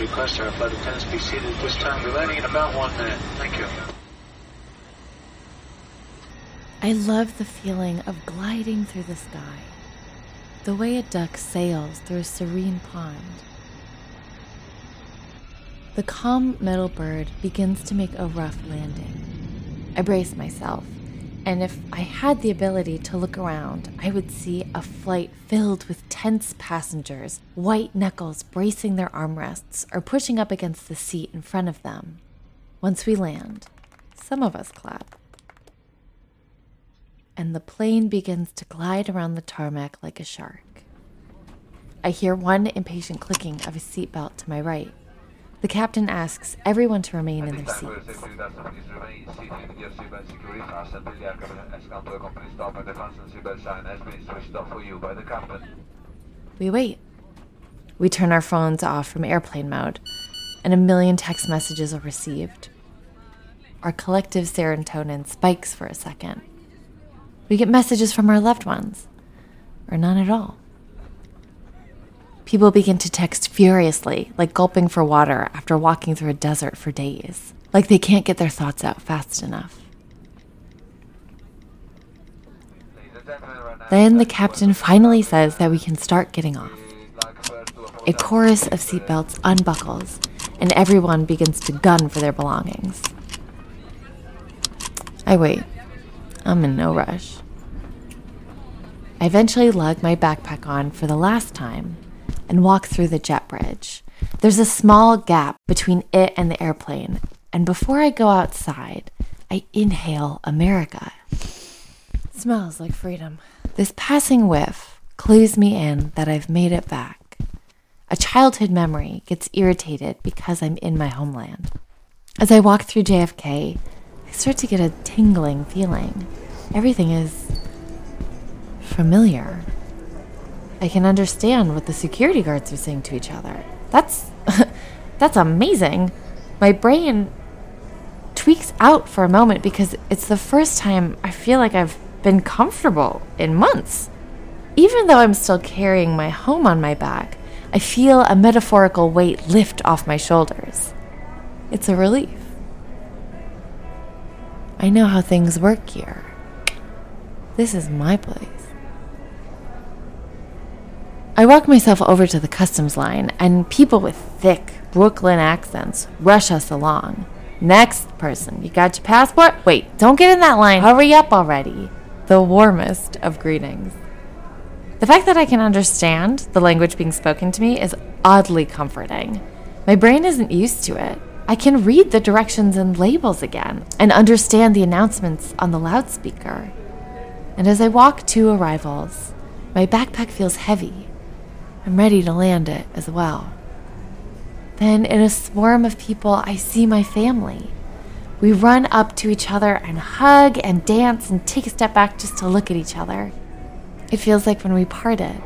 request our flight attendants be seated at this time. We're landing in about one minute. Thank you. I love the feeling of gliding through the sky, the way a duck sails through a serene pond. The calm metal bird begins to make a rough landing. I brace myself, and if I had the ability to look around, I would see a flight filled with tense passengers, white knuckles bracing their armrests or pushing up against the seat in front of them. Once we land, some of us clap and the plane begins to glide around the tarmac like a shark. I hear one impatient clicking of a seatbelt to my right. The captain asks everyone to remain in their seats. We wait. We turn our phones off from airplane mode, and a million text messages are received. Our collective serotonin spikes for a second. We get messages from our loved ones, or none at all. People begin to text furiously, like gulping for water after walking through a desert for days, like they can't get their thoughts out fast enough. Then the captain finally says that we can start getting off. A chorus of seatbelts unbuckles, and everyone begins to gun for their belongings. I wait. I'm in no rush. I eventually lug my backpack on for the last time and walk through the jet bridge. There's a small gap between it and the airplane, and before I go outside, I inhale America. It smells like freedom. This passing whiff clues me in that I've made it back. A childhood memory gets irritated because I'm in my homeland. As I walk through JFK, I start to get a tingling feeling. Everything is familiar. I can understand what the security guards are saying to each other. That's that's amazing. My brain tweaks out for a moment because it's the first time I feel like I've been comfortable in months. Even though I'm still carrying my home on my back, I feel a metaphorical weight lift off my shoulders. It's a relief. I know how things work here. This is my place. I walk myself over to the customs line, and people with thick Brooklyn accents rush us along. Next person, you got your passport? Wait, don't get in that line. Hurry up already. The warmest of greetings. The fact that I can understand the language being spoken to me is oddly comforting. My brain isn't used to it. I can read the directions and labels again and understand the announcements on the loudspeaker. And as I walk to arrivals, my backpack feels heavy I'm ready to land it as well. Then, in a swarm of people, I see my family. We run up to each other and hug and dance and take a step back just to look at each other. It feels like when we parted.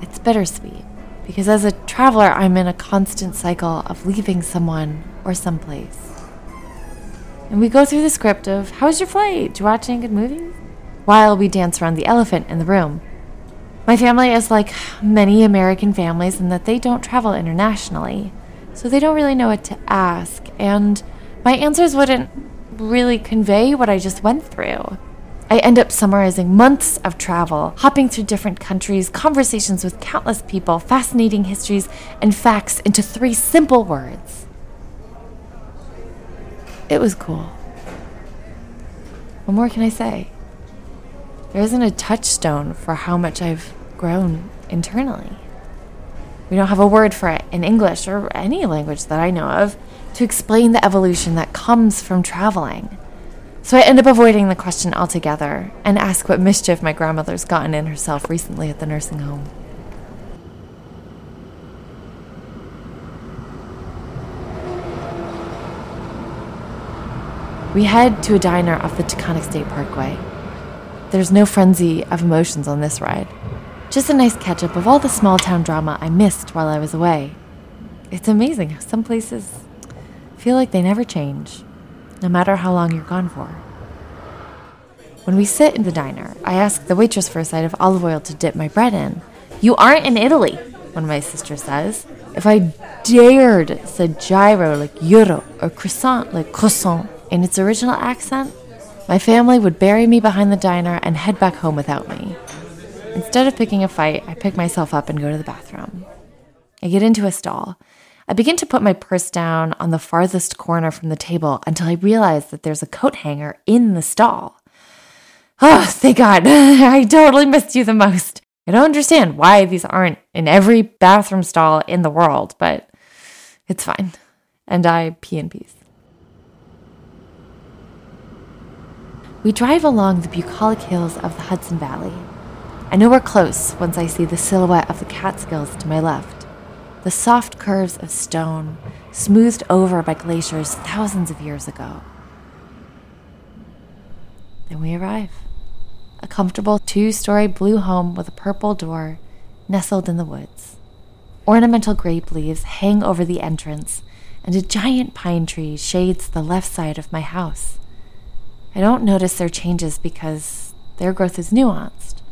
It's bittersweet because as a traveler, I'm in a constant cycle of leaving someone or someplace. And we go through the script of how was your flight? Did you watch any good movies? While we dance around the elephant in the room. My family is like many American families in that they don't travel internationally, so they don't really know what to ask, and my answers wouldn't really convey what I just went through. I end up summarizing months of travel, hopping through different countries, conversations with countless people, fascinating histories, and facts into three simple words. It was cool. What more can I say? There isn't a touchstone for how much I've grown internally. We don't have a word for it in English or any language that I know of to explain the evolution that comes from traveling. So I end up avoiding the question altogether and ask what mischief my grandmother's gotten in herself recently at the nursing home. We head to a diner off the Taconic State Parkway. There's no frenzy of emotions on this ride. Just a nice catch up of all the small town drama I missed while I was away. It's amazing how some places feel like they never change, no matter how long you're gone for. When we sit in the diner, I ask the waitress for a side of olive oil to dip my bread in. You aren't in Italy, one of my sisters says. If I dared say gyro like gyro or croissant like croissant in its original accent, my family would bury me behind the diner and head back home without me. Instead of picking a fight, I pick myself up and go to the bathroom. I get into a stall. I begin to put my purse down on the farthest corner from the table until I realize that there's a coat hanger in the stall. Oh, thank God. I totally missed you the most. I don't understand why these aren't in every bathroom stall in the world, but it's fine. And I pee in peace. We drive along the bucolic hills of the Hudson Valley. I know we're close once I see the silhouette of the Catskills to my left, the soft curves of stone smoothed over by glaciers thousands of years ago. Then we arrive a comfortable two story blue home with a purple door nestled in the woods. Ornamental grape leaves hang over the entrance, and a giant pine tree shades the left side of my house. I don't notice their changes because their growth is nuanced.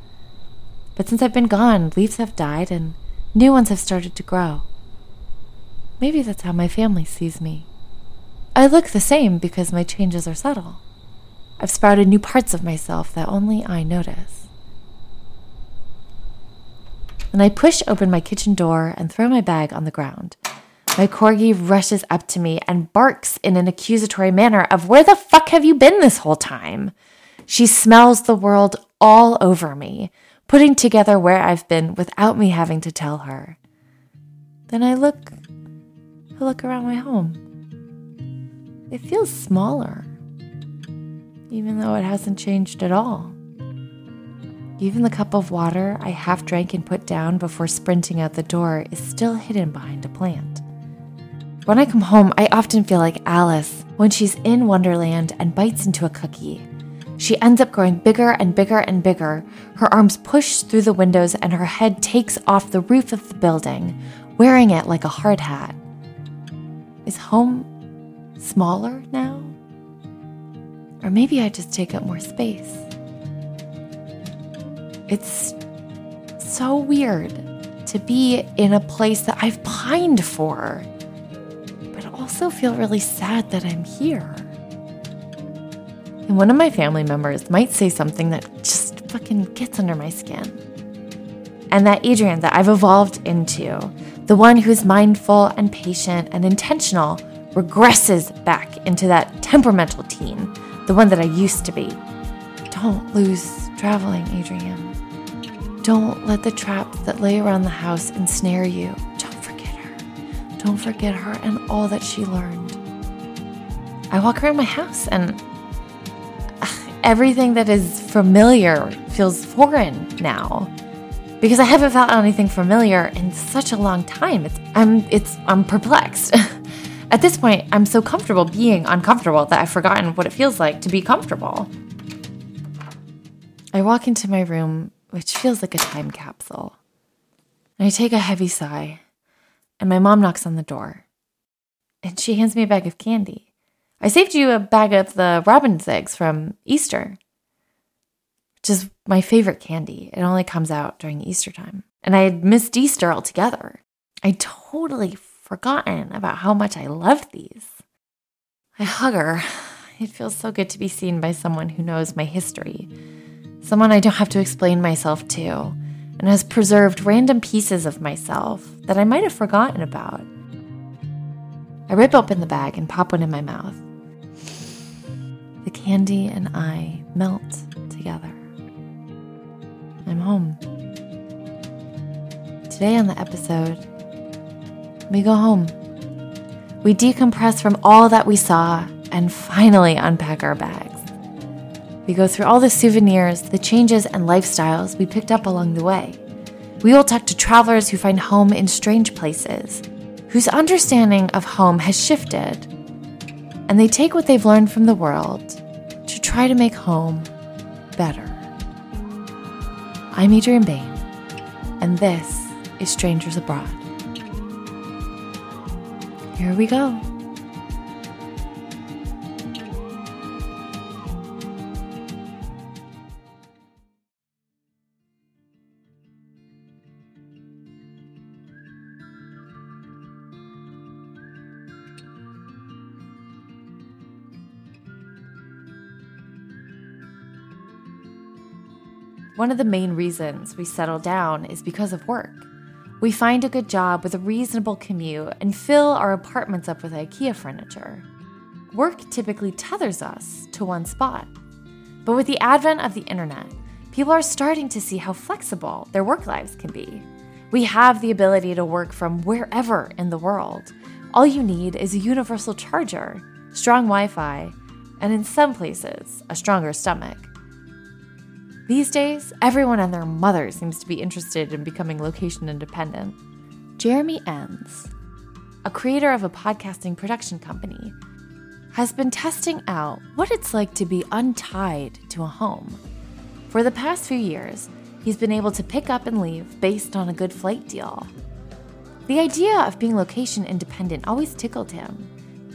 But since I've been gone, leaves have died and new ones have started to grow. Maybe that's how my family sees me. I look the same because my changes are subtle. I've sprouted new parts of myself that only I notice. When I push open my kitchen door and throw my bag on the ground, my corgi rushes up to me and barks in an accusatory manner of where the fuck have you been this whole time? She smells the world all over me, putting together where I've been without me having to tell her. Then I look I look around my home. It feels smaller even though it hasn't changed at all. Even the cup of water I half drank and put down before sprinting out the door is still hidden behind a plant. When I come home, I often feel like Alice when she's in Wonderland and bites into a cookie. She ends up growing bigger and bigger and bigger. Her arms push through the windows and her head takes off the roof of the building, wearing it like a hard hat. Is home smaller now? Or maybe I just take up more space. It's so weird to be in a place that I've pined for, also feel really sad that I'm here. And one of my family members might say something that just fucking gets under my skin. And that Adrian that I've evolved into, the one who's mindful and patient and intentional, regresses back into that temperamental teen the one that I used to be. Don't lose traveling, Adrian. Don't let the traps that lay around the house ensnare you. Don't forget her. And all that she learned. I walk around my house and everything that is familiar feels foreign now because I haven't felt anything familiar in such a long time. It's I'm it's I'm perplexed. At this point, I'm so comfortable being uncomfortable that I've forgotten what it feels like to be comfortable. I walk into my room, which feels like a time capsule. And I take a heavy sigh, and my mom knocks on the door. And she hands me a bag of candy. I saved you a bag of the robin's eggs from Easter, which is my favorite candy. It only comes out during Easter time. And I had missed Easter altogether. I totally forgotten about how much I love these. I hug her. It feels so good to be seen by someone who knows my history, someone I don't have to explain myself to, and has preserved random pieces of myself that I might have forgotten about. I rip open the bag and pop one in my mouth. The candy and I melt together. I'm home. Today on the episode, we go home. We decompress from all that we saw and finally unpack our bags. We go through all the souvenirs, the changes, and lifestyles we picked up along the way. We will talk to travelers who find home in strange places, whose understanding of home has shifted, and they take what they've learned from the world to try to make home better. I'm Adrian Bain, and this is Strangers Abroad. Here we go. One of the main reasons we settle down is because of work. We find a good job with a reasonable commute and fill our apartments up with IKEA furniture. Work typically tethers us to one spot. But with the advent of the internet, people are starting to see how flexible their work lives can be. We have the ability to work from wherever in the world. All you need is a universal charger, strong Wi Fi, and in some places, a stronger stomach. These days, everyone and their mother seems to be interested in becoming location independent. Jeremy Enns, a creator of a podcasting production company, has been testing out what it's like to be untied to a home. For the past few years, he's been able to pick up and leave based on a good flight deal. The idea of being location independent always tickled him.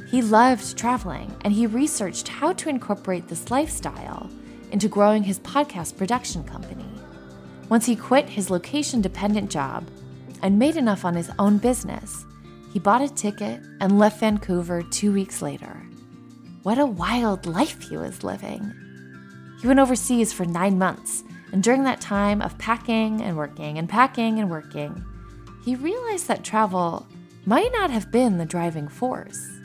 He loved traveling, and he researched how to incorporate this lifestyle into growing his podcast production company. Once he quit his location dependent job and made enough on his own business, he bought a ticket and left Vancouver two weeks later. What a wild life he was living! He went overseas for nine months, and during that time of packing and working and packing and working, he realized that travel might not have been the driving force.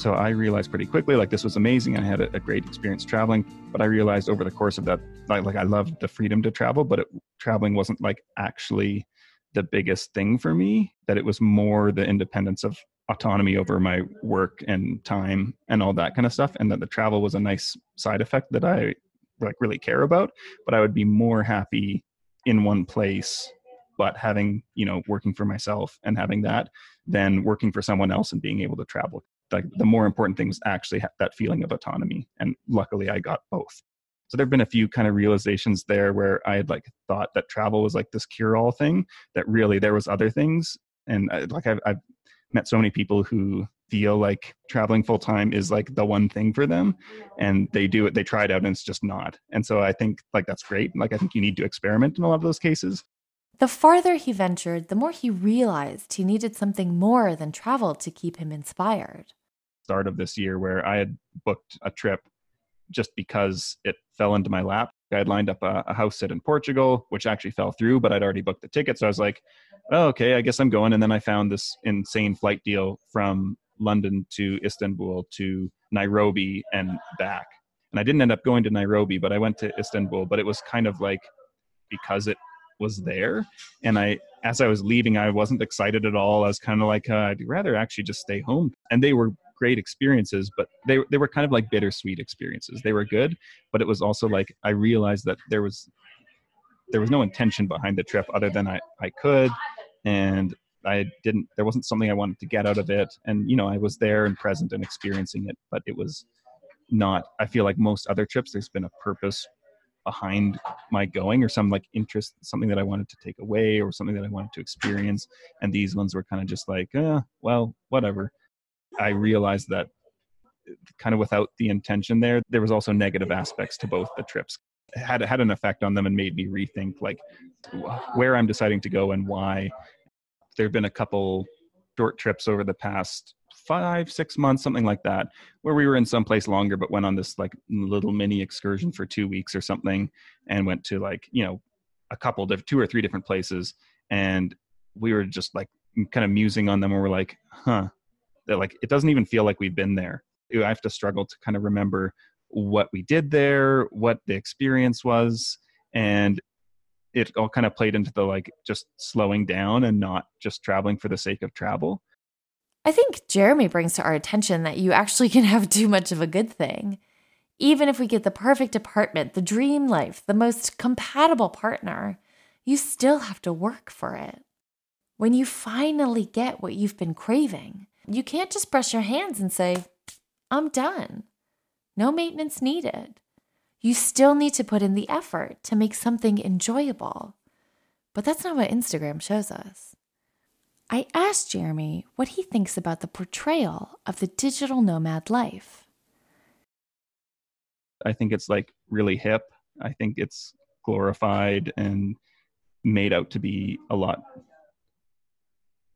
So I realized pretty quickly, like this was amazing. I had a, a great experience traveling, but I realized over the course of that, like, like I loved the freedom to travel, but it, traveling wasn't like actually the biggest thing for me. That it was more the independence of autonomy over my work and time and all that kind of stuff, and that the travel was a nice side effect that I like really care about. But I would be more happy in one place but having you know working for myself and having that than working for someone else and being able to travel like the more important thing was actually that feeling of autonomy and luckily i got both. So there have been a few kind of realizations there where i had like thought that travel was like this cure all thing that really there was other things and I, like I've, I've met so many people who feel like traveling full time is like the one thing for them and they do it they try it out and it's just not. And so i think like that's great. Like i think you need to experiment in a lot of those cases the farther he ventured the more he realized he needed something more than travel to keep him inspired start of this year where I had booked a trip just because it fell into my lap. I had lined up a, a, house sit in Portugal, which actually fell through, but I'd already booked the ticket. So I was like, oh, okay, I guess I'm going. And then I found this insane flight deal from London to Istanbul to Nairobi and back. And I didn't end up going to Nairobi, but I went to Istanbul. But it was kind of like because it was there. And I, as I was leaving, I wasn't excited at all. I was kind of like, uh, I'd rather actually just stay home. And they were great experiences, but they they were kind of like bittersweet experiences. They were good, but it was also like I realized that there was there was no intention behind the trip other than I I could, and I didn't. There wasn't something I wanted to get out of it, and you know I was there and present and experiencing it, but it was not. I feel like most other trips, there's been a purpose behind my going or some like interest something that i wanted to take away or something that i wanted to experience and these ones were kind of just like uh, well whatever I realized that kind of without the intention there, there was also negative aspects to both the trips. It had had an effect on them and made me rethink like where I'm deciding to go and why. There have been a couple short trips over the past five, six months, something like that, where we were in some place longer, but went on this like little mini excursion for two weeks or something, and went to like you know a couple of two or three different places, and we were just like kind of musing on them, and we're like, huh, that like it doesn't even feel like we've been there. I have to struggle to kind of remember what we did there what the experience was and it all kind of played into the like just slowing down and not just traveling for the sake of travel i think jeremy brings to our attention that you actually can have too much of a good thing even if we get the perfect apartment the dream life the most compatible partner you still have to work for it when you finally get what you've been craving you can't just brush your hands and say, I'm done. No maintenance needed. You still need to put in the effort to make something enjoyable. But that's not what Instagram shows us. I asked Jeremy what he thinks about the portrayal of the digital nomad life. I think it's like really hip. I think it's glorified and made out to be a lot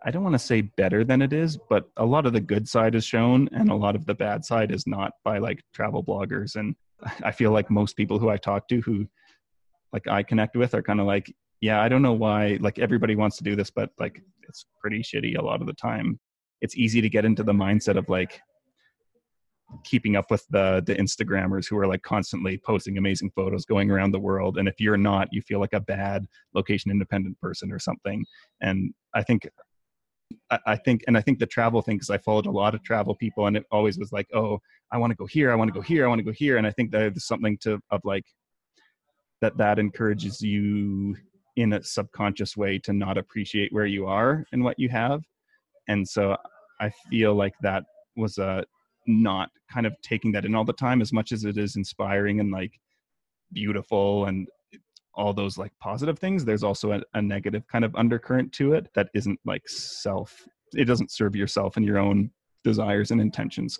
I don't want to say better than it is, but a lot of the good side is shown and a lot of the bad side is not by like travel bloggers. And I feel like most people who I talk to who like I connect with are kind of like, yeah, I don't know why like everybody wants to do this, but like it's pretty shitty a lot of the time. It's easy to get into the mindset of like keeping up with the the Instagrammers who are like constantly posting amazing photos going around the world. And if you're not, you feel like a bad location independent person or something. And I think I, think, and I think the travel thing, because I followed a lot of travel people, and it always was like, oh, I want to go here, I want to go here, I want to go here, and I think there's something to of like that that encourages you in a subconscious way to not appreciate where you are and what you have, and so I feel like that was a not kind of taking that in all the time as much as it is inspiring and like beautiful and all those like positive things there's also a, a, negative kind of undercurrent to it that isn't like self it doesn't serve yourself and your own desires and intentions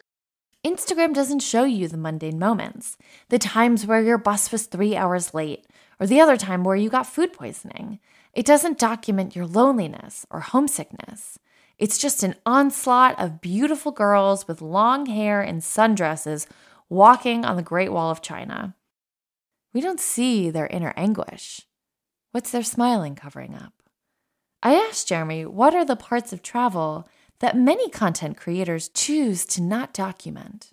instagram doesn't show you the mundane moments the times where your bus was three hours late or the other time where you got food poisoning it doesn't document your loneliness or homesickness it's just an onslaught of beautiful girls with long hair and sundresses walking on the Great Wall of China. We don't see their inner anguish. What's their smiling covering up? I asked Jeremy what are the parts of travel that many content creators choose to not document.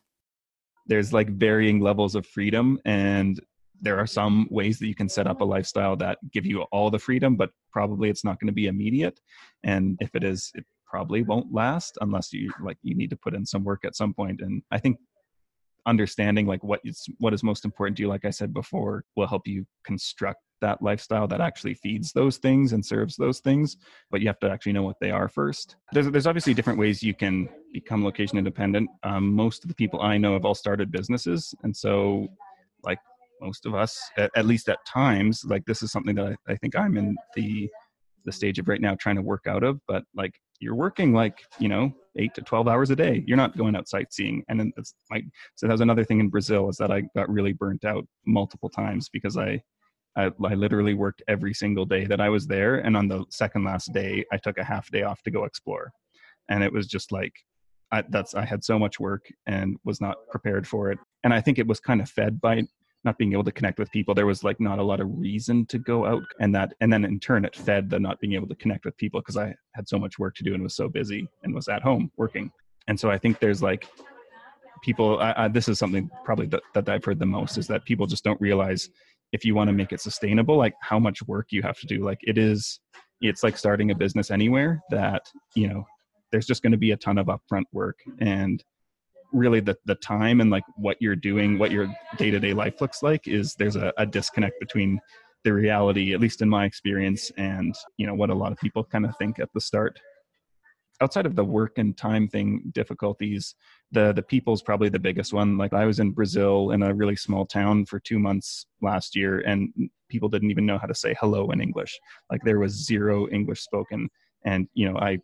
There's like varying levels of freedom, and there are some ways that you can set up a lifestyle that give you all the freedom, but probably it's not going to be immediate. And if it is, it probably won't last unless you like you need to put in some work at some point. And I think understanding like what is what is most important to you like i said before will help you construct that lifestyle that actually feeds those things and serves those things but you have to actually know what they are first. There's, there's obviously different ways you can become location independent. Um, most of the people i know have all started businesses and so like most of us at, at least at times like this is something that I, I think i'm in the the stage of right now trying to work out of but like you're working like you know eight to 12 hours a day. You're not going out sightseeing. And then it's like so that was another thing in brazil is that i got really burnt out multiple times because i I, I literally worked every single day that i was there. And on the second last day i took a half day off to go explore. And it was just like I, that's i had so much work and was not prepared for it. And i think it was kind of fed by not being able to connect with people there was like not a lot of reason to go out and that and then in turn it fed the not being able to connect with people because i had so much work to do and was so busy and was at home working. And so i think there's like people I, I, this is something probably that, that i've heard the most is that people just don't realize if you want to make it sustainable like how much work you have to do. Like it is it's like starting a business anywhere that you know there's just going to be a ton of upfront work and really the, the time and like what you're doing what your day-to-day life looks like is there's a, a disconnect between the reality at least in my experience and you know what a lot of people kind of think at the start. Outside of the work and time thing difficulties the the people's probably the biggest one. Like i was in brazil in a really small town for two months last year and people didn't even know how to say hello in english. Like there was zero english spoken and you know i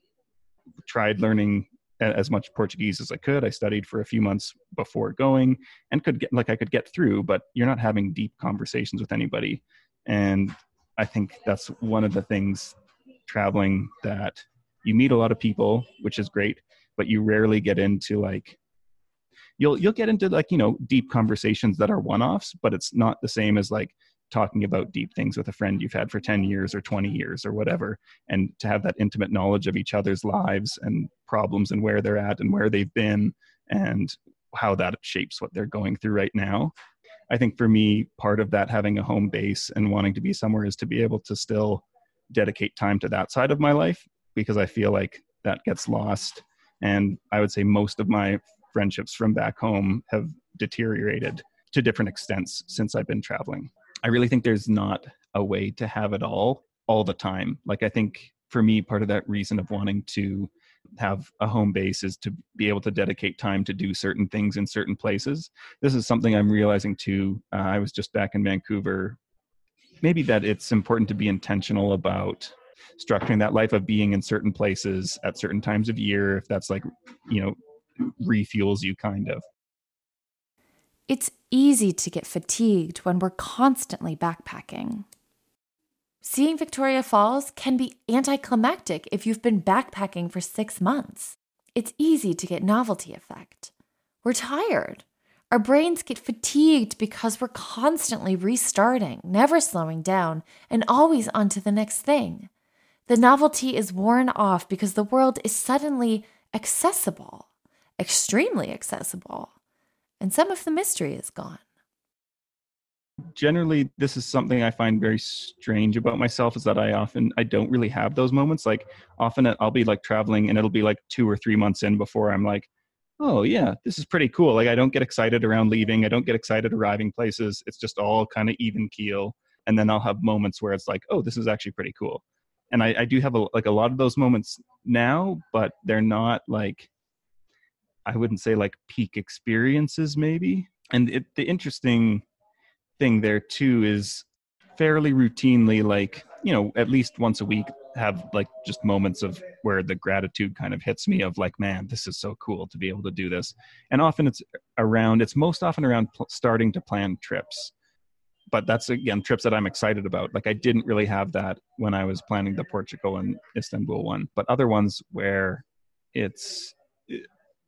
tried learning as much Portuguese as I could. I studied for a few months before going and could get like I could get through, but you're not having deep conversations with anybody. And I think that's one of the things traveling that you meet a lot of people, which is great, but you rarely get into like you'll you'll get into like, you know, deep conversations that are one-offs, but it's not the same as like talking about deep things with a friend you've had for 10 years or 20 years or whatever and to have that intimate knowledge of each other's lives and problems and where they're at and where they've been and how that shapes what they're going through right now. I think for me part of that having a home base and wanting to be somewhere is to be able to still dedicate time to that side of my life because i feel like that gets lost. And i would say most of my friendships from back home have deteriorated to different extents since i've been traveling I really think there's not a way to have it all all the time. Like I think for me, part of that reason of wanting to have a home base is to be able to dedicate time to do certain things in certain places. This is something I'm realizing too. Uh, I was just back in Vancouver. Maybe that it's important to be intentional about structuring that life of being in certain places at certain times of year, if that's like, you know, refuels you kind of. It's easy to get fatigued when we're constantly backpacking. Seeing Victoria Falls can be anticlimactic if you've been backpacking for six months. It's easy to get novelty effect. We're tired. Our brains get fatigued because we're constantly restarting, never slowing down, and always on to the next thing. The novelty is worn off because the world is suddenly accessible, extremely accessible, and some of the mystery is gone. Generally, this is something I find very strange about myself is that I often I don't really have those moments. Like often I'll be like traveling and it'll be like 2 or 3 months in before I'm like, "Oh, yeah, this is pretty cool." Like I don't get excited around leaving, I don't get excited arriving places. It's just all kind of even keel. And then I'll have moments where it's like, "Oh, this is actually pretty cool." and I, I do have a, like a lot of those moments now, but they're not like I wouldn't say like peak experiences maybe. And it, the interesting thing there too is fairly routinely like you know at least once a week have like just moments of where the gratitude kind of hits me of like man this is so cool to be able to do this and often it's around it's most often around pl- starting to plan trips but that's again trips that I'm excited about. Like I didn't really have that when I was planning the Portugal and Istanbul one, but other ones where it's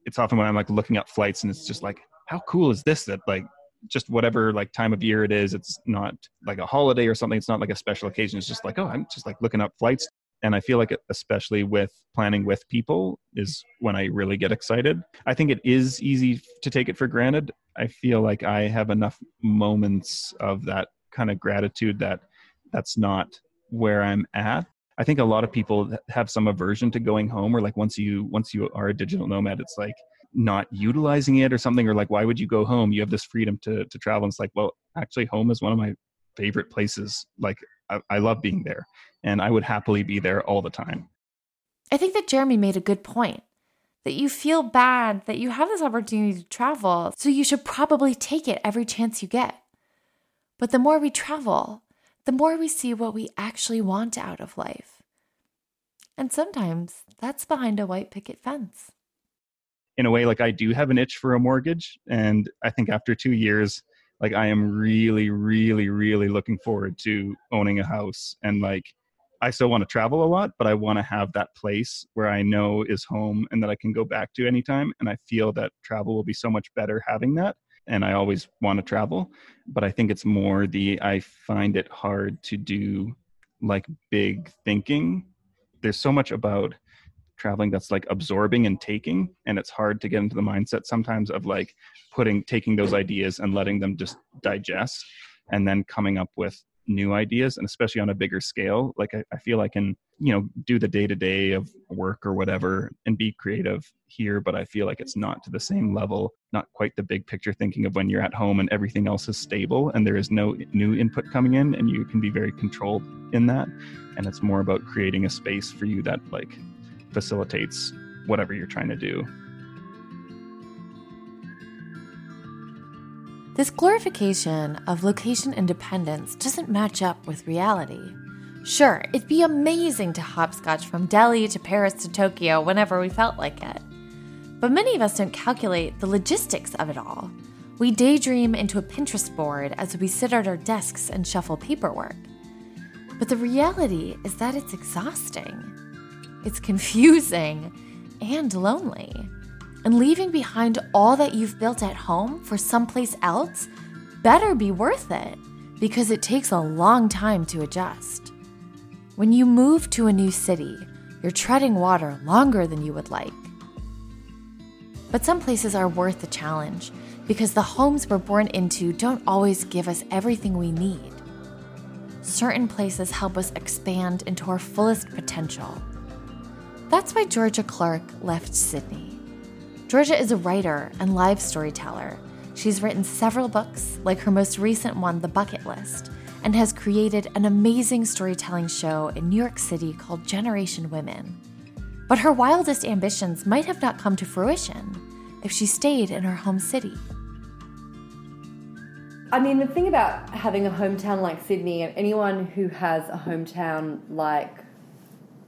it's often when I'm like looking up flights and it's just like how cool is this that like just whatever like time of year it is it's not like a holiday or something it's not like a special occasion it's just like oh i'm just like looking up flights. And i feel like especially with planning with people is when i really get excited. I think it is easy to take it for granted. I feel like i have enough moments of that kind of gratitude that that's not where i'm at i think a lot of people have some aversion to going home or like once you once you are a digital nomad it's like not utilizing it or something or like why would you go home you have this freedom to to travel and it's like well actually home is one of my favorite places like I, I love being there and I would happily be there all the time. I think that Jeremy made a good point that you feel bad that you have this opportunity to travel, so you should probably take it every chance you get. But the more we travel, the more we see what we actually want out of life. And sometimes that's behind a white picket fence. In a way, like I do have an itch for a mortgage. And I think after two years, like I am really, really, really looking forward to owning a house and like I still want to travel a lot, but I want to have that place where I know is home and that I can go back to anytime. And I feel that travel will be so much better having that. And I always want to travel, but I think it's more the I find it hard to do like big thinking. There's so much about traveling that's like absorbing and taking and it's hard to get into the mindset sometimes of like putting taking those ideas and letting them just digest and then coming up with new ideas and especially on a bigger scale like i, I feel i can you know do the day to day of work or whatever and be creative here but i feel like it's not to the same level not quite the big picture thinking of when you're at home and everything else is stable and there is no new input coming in and you can be very controlled in that. And it's more about creating a space for you that like facilitates whatever you're trying to do This glorification of location independence doesn't match up with reality. Sure, it'd be amazing to hopscotch from Delhi to Paris to Tokyo whenever we felt like it. But many of us don't calculate the logistics of it all. We daydream into a Pinterest board as we sit at our desks and shuffle paperwork. But the reality is that it's exhausting, it's confusing, and lonely. And leaving behind all that you've built at home for someplace else better be worth it because it takes a long time to adjust. When you move to a new city, you're treading water longer than you would like. But some places are worth the challenge because the homes we're born into don't always give us everything we need. Certain places help us expand into our fullest potential. That's why Georgia Clark left Sydney. Georgia is a writer and live storyteller. She's written several books, like her most recent one, The Bucket List, and has created an amazing storytelling show in New York City called Generation Women. But her wildest ambitions might have not come to fruition if she stayed in her home city. I mean, the thing about having a hometown like Sydney, and anyone who has a hometown like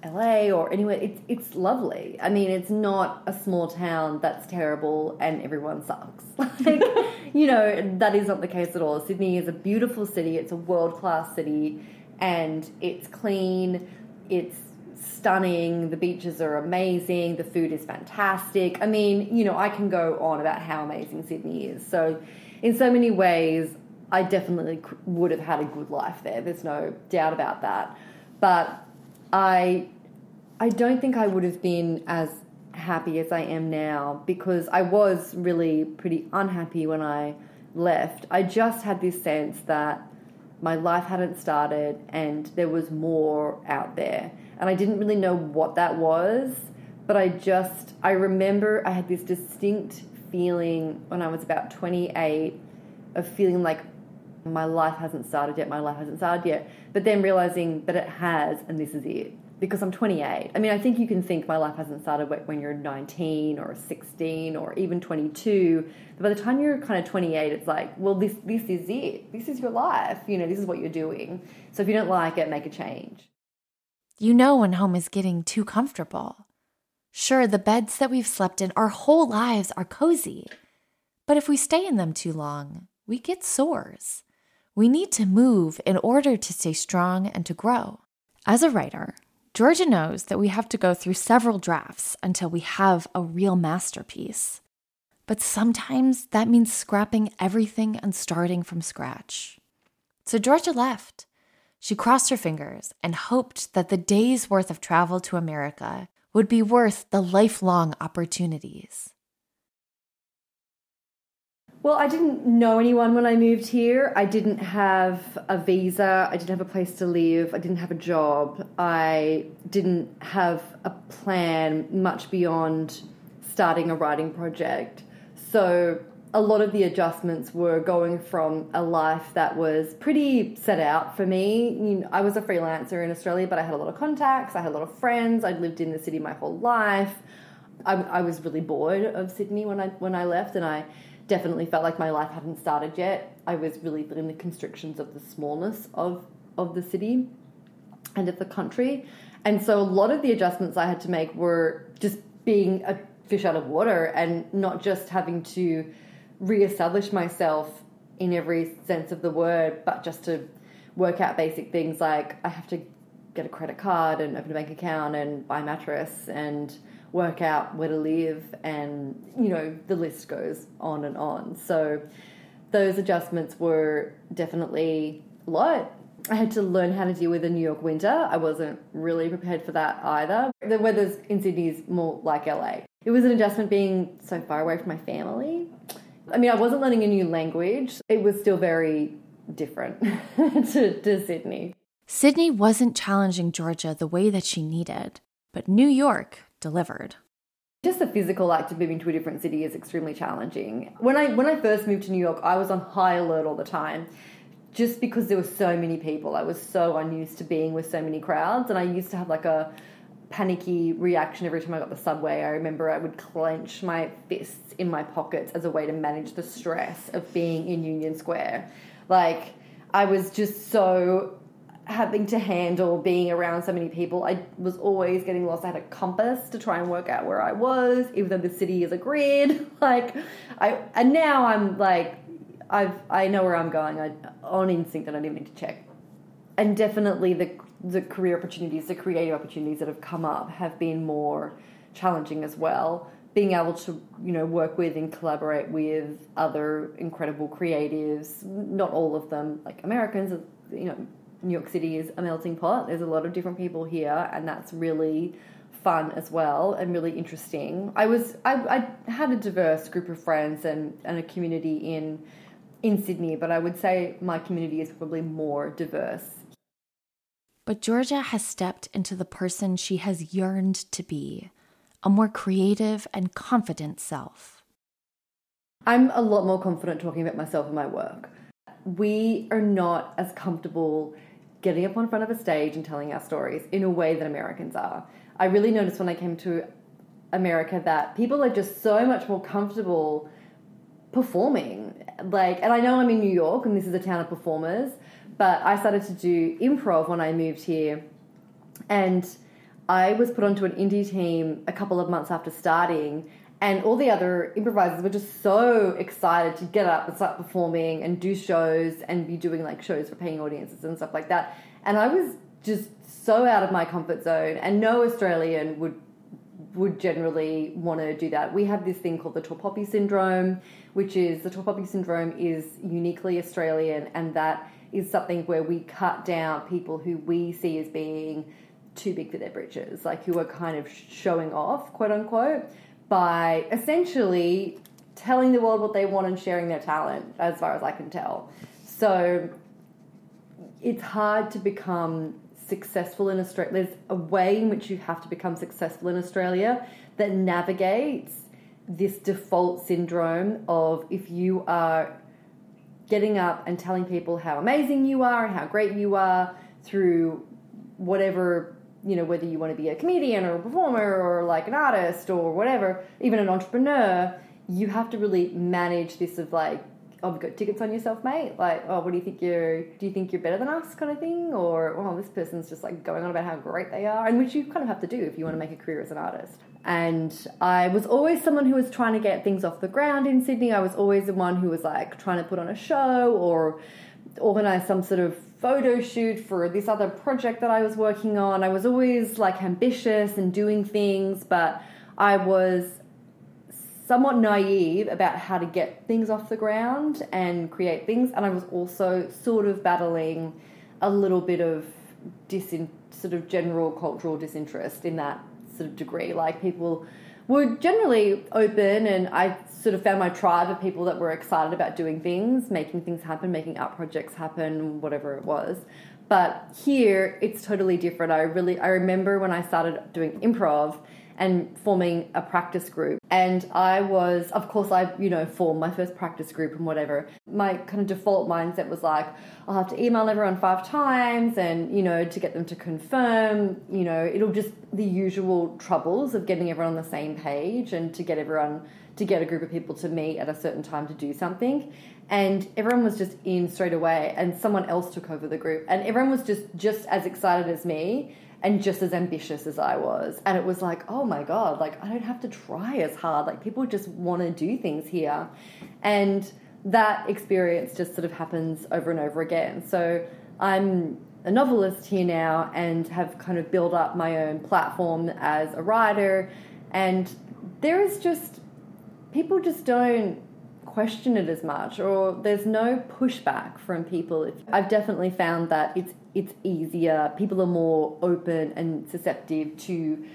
LA or anywhere, it's it's lovely. I mean, it's not a small town that's terrible and everyone sucks. Like, you know, that is not the case at all. Sydney is a beautiful city. It's a world class city, and it's clean. It's stunning. The beaches are amazing. The food is fantastic. I mean, you know, I can go on about how amazing Sydney is. So, in so many ways, I definitely would have had a good life there. There's no doubt about that. But I, I don't think I would have been as happy as I am now because I was really pretty unhappy when I left. I just had this sense that my life hadn't started and there was more out there. And I didn't really know what that was, but I just, I remember I had this distinct feeling when I was about 28 of feeling like my life hasn't started yet, my life hasn't started yet, but then realizing that it has and this is it because I'm 28. I mean, I think you can think my life hasn't started when you're 19 or 16 or even 22. But by the time you're kind of 28, it's like, well, this this is it. This is your life. You know, this is what you're doing. So if you don't like it, make a change. You know when home is getting too comfortable. Sure, the beds that we've slept in our whole lives are cozy. But if we stay in them too long, we get sores. We need to move in order to stay strong and to grow. As a writer, Georgia knows that we have to go through several drafts until we have a real masterpiece. But sometimes that means scrapping everything and starting from scratch. So Georgia left. She crossed her fingers and hoped that the day's worth of travel to America would be worth the lifelong opportunities. Well, I didn't know anyone when I moved here. I didn't have a visa. I didn't have a place to live. I didn't have a job. I didn't have a plan much beyond starting a writing project. So, a lot of the adjustments were going from a life that was pretty set out for me. I was a freelancer in Australia, but I had a lot of contacts, I had a lot of friends, I'd lived in the city my whole life. I, I was really bored of Sydney when I when I left, and I definitely felt like my life hadn't started yet. I was really in the constrictions of the smallness of of the city and of the country. And so a lot of the adjustments I had to make were just being a fish out of water and not just having to reestablish myself in every sense of the word, but just to work out basic things like I have to get a credit card and open a bank account and buy a mattress and work out where to live, and you know, the list goes on and on. So, those adjustments were definitely a lot. I had to learn how to deal with the New York winter. I wasn't really prepared for that either. The weather's in Sydney is more like LA. It was an adjustment being so far away from my family. I mean, I wasn't learning a new language. It was still very different to, to Sydney. Sydney wasn't challenging Georgia the way that she needed, but New York delivered. Just the physical act of moving to a different city is extremely challenging. When I when I first moved to New York, I was on high alert all the time. Just because there were so many people. I was so unused to being with so many crowds and I used to have like a panicky reaction every time I got the subway. I remember I would clench my fists in my pockets as a way to manage the stress of being in Union Square. Like I was just so having to handle being around so many people. I was always getting lost. I had a compass to try and work out where I was, even though the city is a grid. Like I and now I'm like I've I know where I'm going. I on instinct I don't even need to check. And definitely the the career opportunities, the creative opportunities that have come up have been more challenging as well. Being able to, you know, work with and collaborate with other incredible creatives, not all of them like Americans, you know, New York City is a melting pot. There's a lot of different people here, and that's really fun as well and really interesting. I was I, I had a diverse group of friends and, and a community in in Sydney, but I would say my community is probably more diverse. But Georgia has stepped into the person she has yearned to be, a more creative and confident self. I'm a lot more confident talking about myself and my work. We are not as comfortable getting up on front of a stage and telling our stories in a way that Americans are. I really noticed when I came to America that people are just so much more comfortable performing. Like, and I know I'm in New York and this is a town of performers, but I started to do improv when I moved here. And I was put onto an indie team a couple of months after starting, and all the other improvisers were just so excited to get up and start performing and do shows and be doing like shows for paying audiences and stuff like that. And I was just so out of my comfort zone, and no Australian would would generally want to do that. We have this thing called the tall poppy syndrome, which is the tall poppy syndrome is uniquely Australian, and that is something where we cut down people who we see as being too big for their britches, like who are kind of showing off, quote unquote, by essentially telling the world what they want and sharing their talent, as far as I can tell. So it's hard to become successful in Australia. There's a way in which you have to become successful in Australia that navigates this default syndrome of if you are getting up and telling people how amazing you are and how great you are through whatever you know whether you want to be a comedian or a performer or like an artist or whatever even an entrepreneur you have to really manage this of like oh, have got tickets on yourself, mate? Like, oh, what do you think you're, do you think you're better than us kind of thing? Or, oh, this person's just like going on about how great they are, and which you kind of have to do if you want to make a career as an artist. And I was always someone who was trying to get things off the ground in Sydney. I was always the one who was like trying to put on a show or organize some sort of photo shoot for this other project that I was working on. I was always like ambitious and doing things, but I was somewhat naive about how to get things off the ground and create things. And I was also sort of battling a little bit of disin- sort of general cultural disinterest in that sort of degree. Like people were generally open, and I sort of found my tribe of people that were excited about doing things, making things happen, making art projects happen, whatever it was. But here, it's totally different. I really, I remember when I started doing improv and forming a practice group. And I was, of course, I, you know, formed my first practice group and whatever. My kind of default mindset was like, I'll have to email everyone five times and, you know, to get them to confirm, you know, it'll just the usual troubles of getting everyone on the same page and to get everyone to get a group of people to meet at a certain time to do something and everyone was just in straight away and someone else took over the group and everyone was just just as excited as me and just as ambitious as I was. And it was like, oh my God, like I don't have to try as hard. Like people just want to do things here. And that experience just sort of happens over and over again. So I'm a novelist here now and have kind of built up my own platform as a writer. And there is just, people just don't question it as much or there's no pushback from people. I've definitely found that it's it's easier. People are more open and susceptible to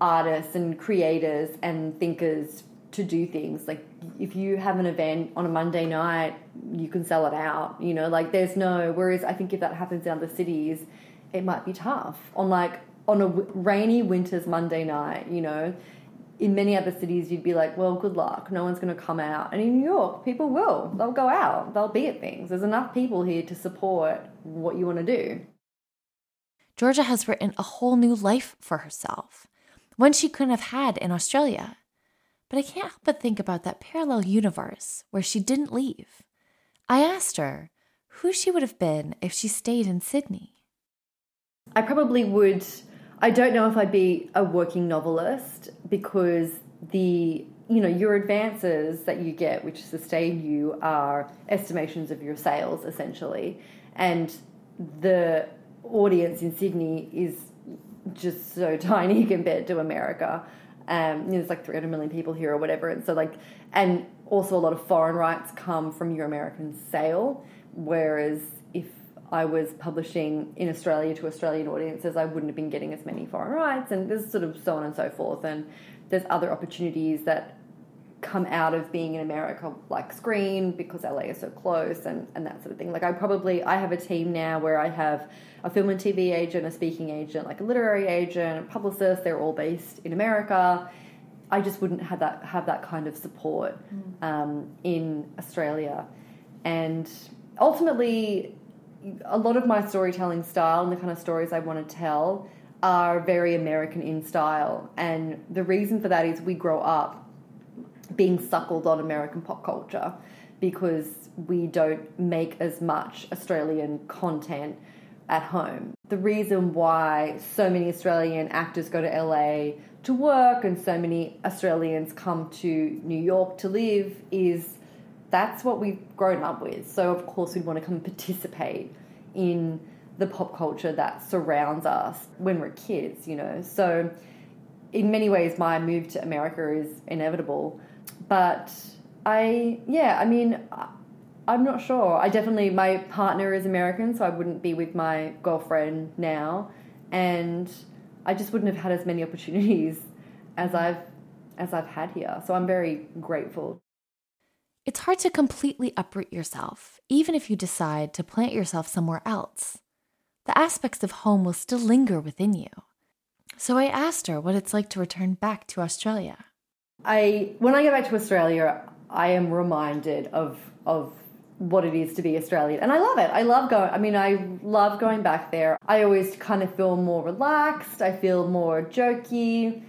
artists and creators and thinkers to do things. Like if you have an event on a Monday night, you can sell it out. You know, like there's no. Whereas I think if that happens in other cities, it might be tough. On like on a rainy winter's Monday night, you know. In many other cities, you'd be like, well, good luck. No one's going to come out. And in New York, people will. They'll go out. They'll be at things. There's enough people here to support what you want to do. Georgia has written a whole new life for herself, one she couldn't have had in Australia. But I can't help but think about that parallel universe where she didn't leave. I asked her who she would have been if she stayed in Sydney. I probably would. I don't know if I'd be a working novelist because the you know your advances that you get which sustain you are estimations of your sales essentially. And the audience in Sydney is just so tiny compared to America. Um, you know, there's like 300 million people here or whatever, and so like, and also a lot of foreign rights come from your American sale, whereas if I was publishing in Australia to Australian audiences, I wouldn't have been getting as many foreign rights, and there's sort of so on and so forth, and there's other opportunities that come out of being in America like screen because LA is so close and, and that sort of thing. Like I probably I have a team now where I have a film and TV agent, a speaking agent, like a literary agent, a publicist, they're all based in America. I just wouldn't have that have that kind of support mm. um, in Australia. And ultimately a lot of my storytelling style and the kind of stories I want to tell are very American in style. And the reason for that is we grow up being suckled on American pop culture because we don't make as much Australian content at home. The reason why so many Australian actors go to LA to work and so many Australians come to New York to live is that's what we've grown up with. So, of course, we'd want to come participate in the pop culture that surrounds us when we're kids, you know. So, in many ways, my move to America is inevitable. But I, yeah, I mean, I'm not sure. I definitely, my partner is American, so I wouldn't be with my girlfriend now. And I just wouldn't have had as many opportunities as I've as I've had here. So I'm very grateful. It's hard to completely uproot yourself, even if you decide to plant yourself somewhere else. The aspects of home will still linger within you. So I asked her what it's like to return back to Australia. I when I go back to Australia, I am reminded of of what it is to be Australian. And I love it. I love going I mean I love going back there. I always kind of feel more relaxed. I feel more jokey.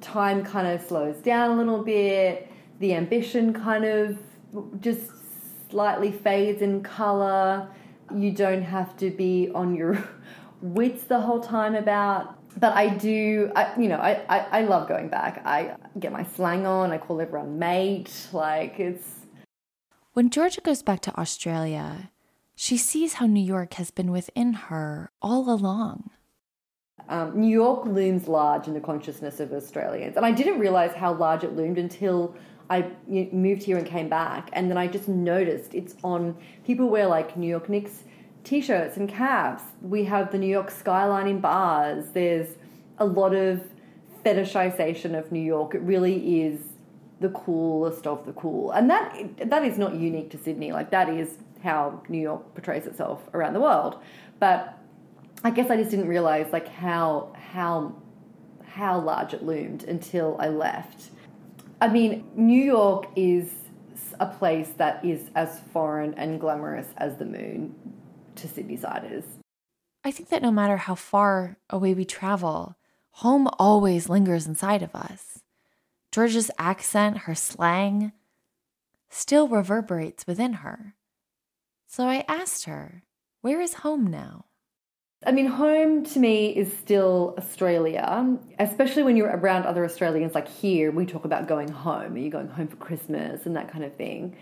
Time kind of slows down a little bit. The ambition kind of just slightly fades in color. You don't have to be on your wits the whole time about but I do, I, you know, I, I, I love going back. I get my slang on. I call everyone mate. Like it's when Georgia goes back to Australia, she sees how New York has been within her all along. Um, New York looms large in the consciousness of Australians. And I didn't realize how large it loomed until I moved here and came back. And then I just noticed it's on, people wear like New York Knicks t shirts and caps. We have the New York skyline in bars. There's a lot of fetishization of New York. It really is the coolest of the cool. And that that is not unique to Sydney. Like that is how New York portrays itself around the world. But I guess I just didn't realize like how how how large it loomed until I left. I mean, New York is a place that is as foreign and glamorous as the moon to Sydneysiders. I think that no matter how far away we travel, home always lingers inside of us. Georgia's accent, her slang, still reverberates within her. So I asked her, Where is home now? I mean, home to me is still Australia, especially when you're around other Australians. Like here, we talk about going home. Are you going home for Christmas and that kind of thing?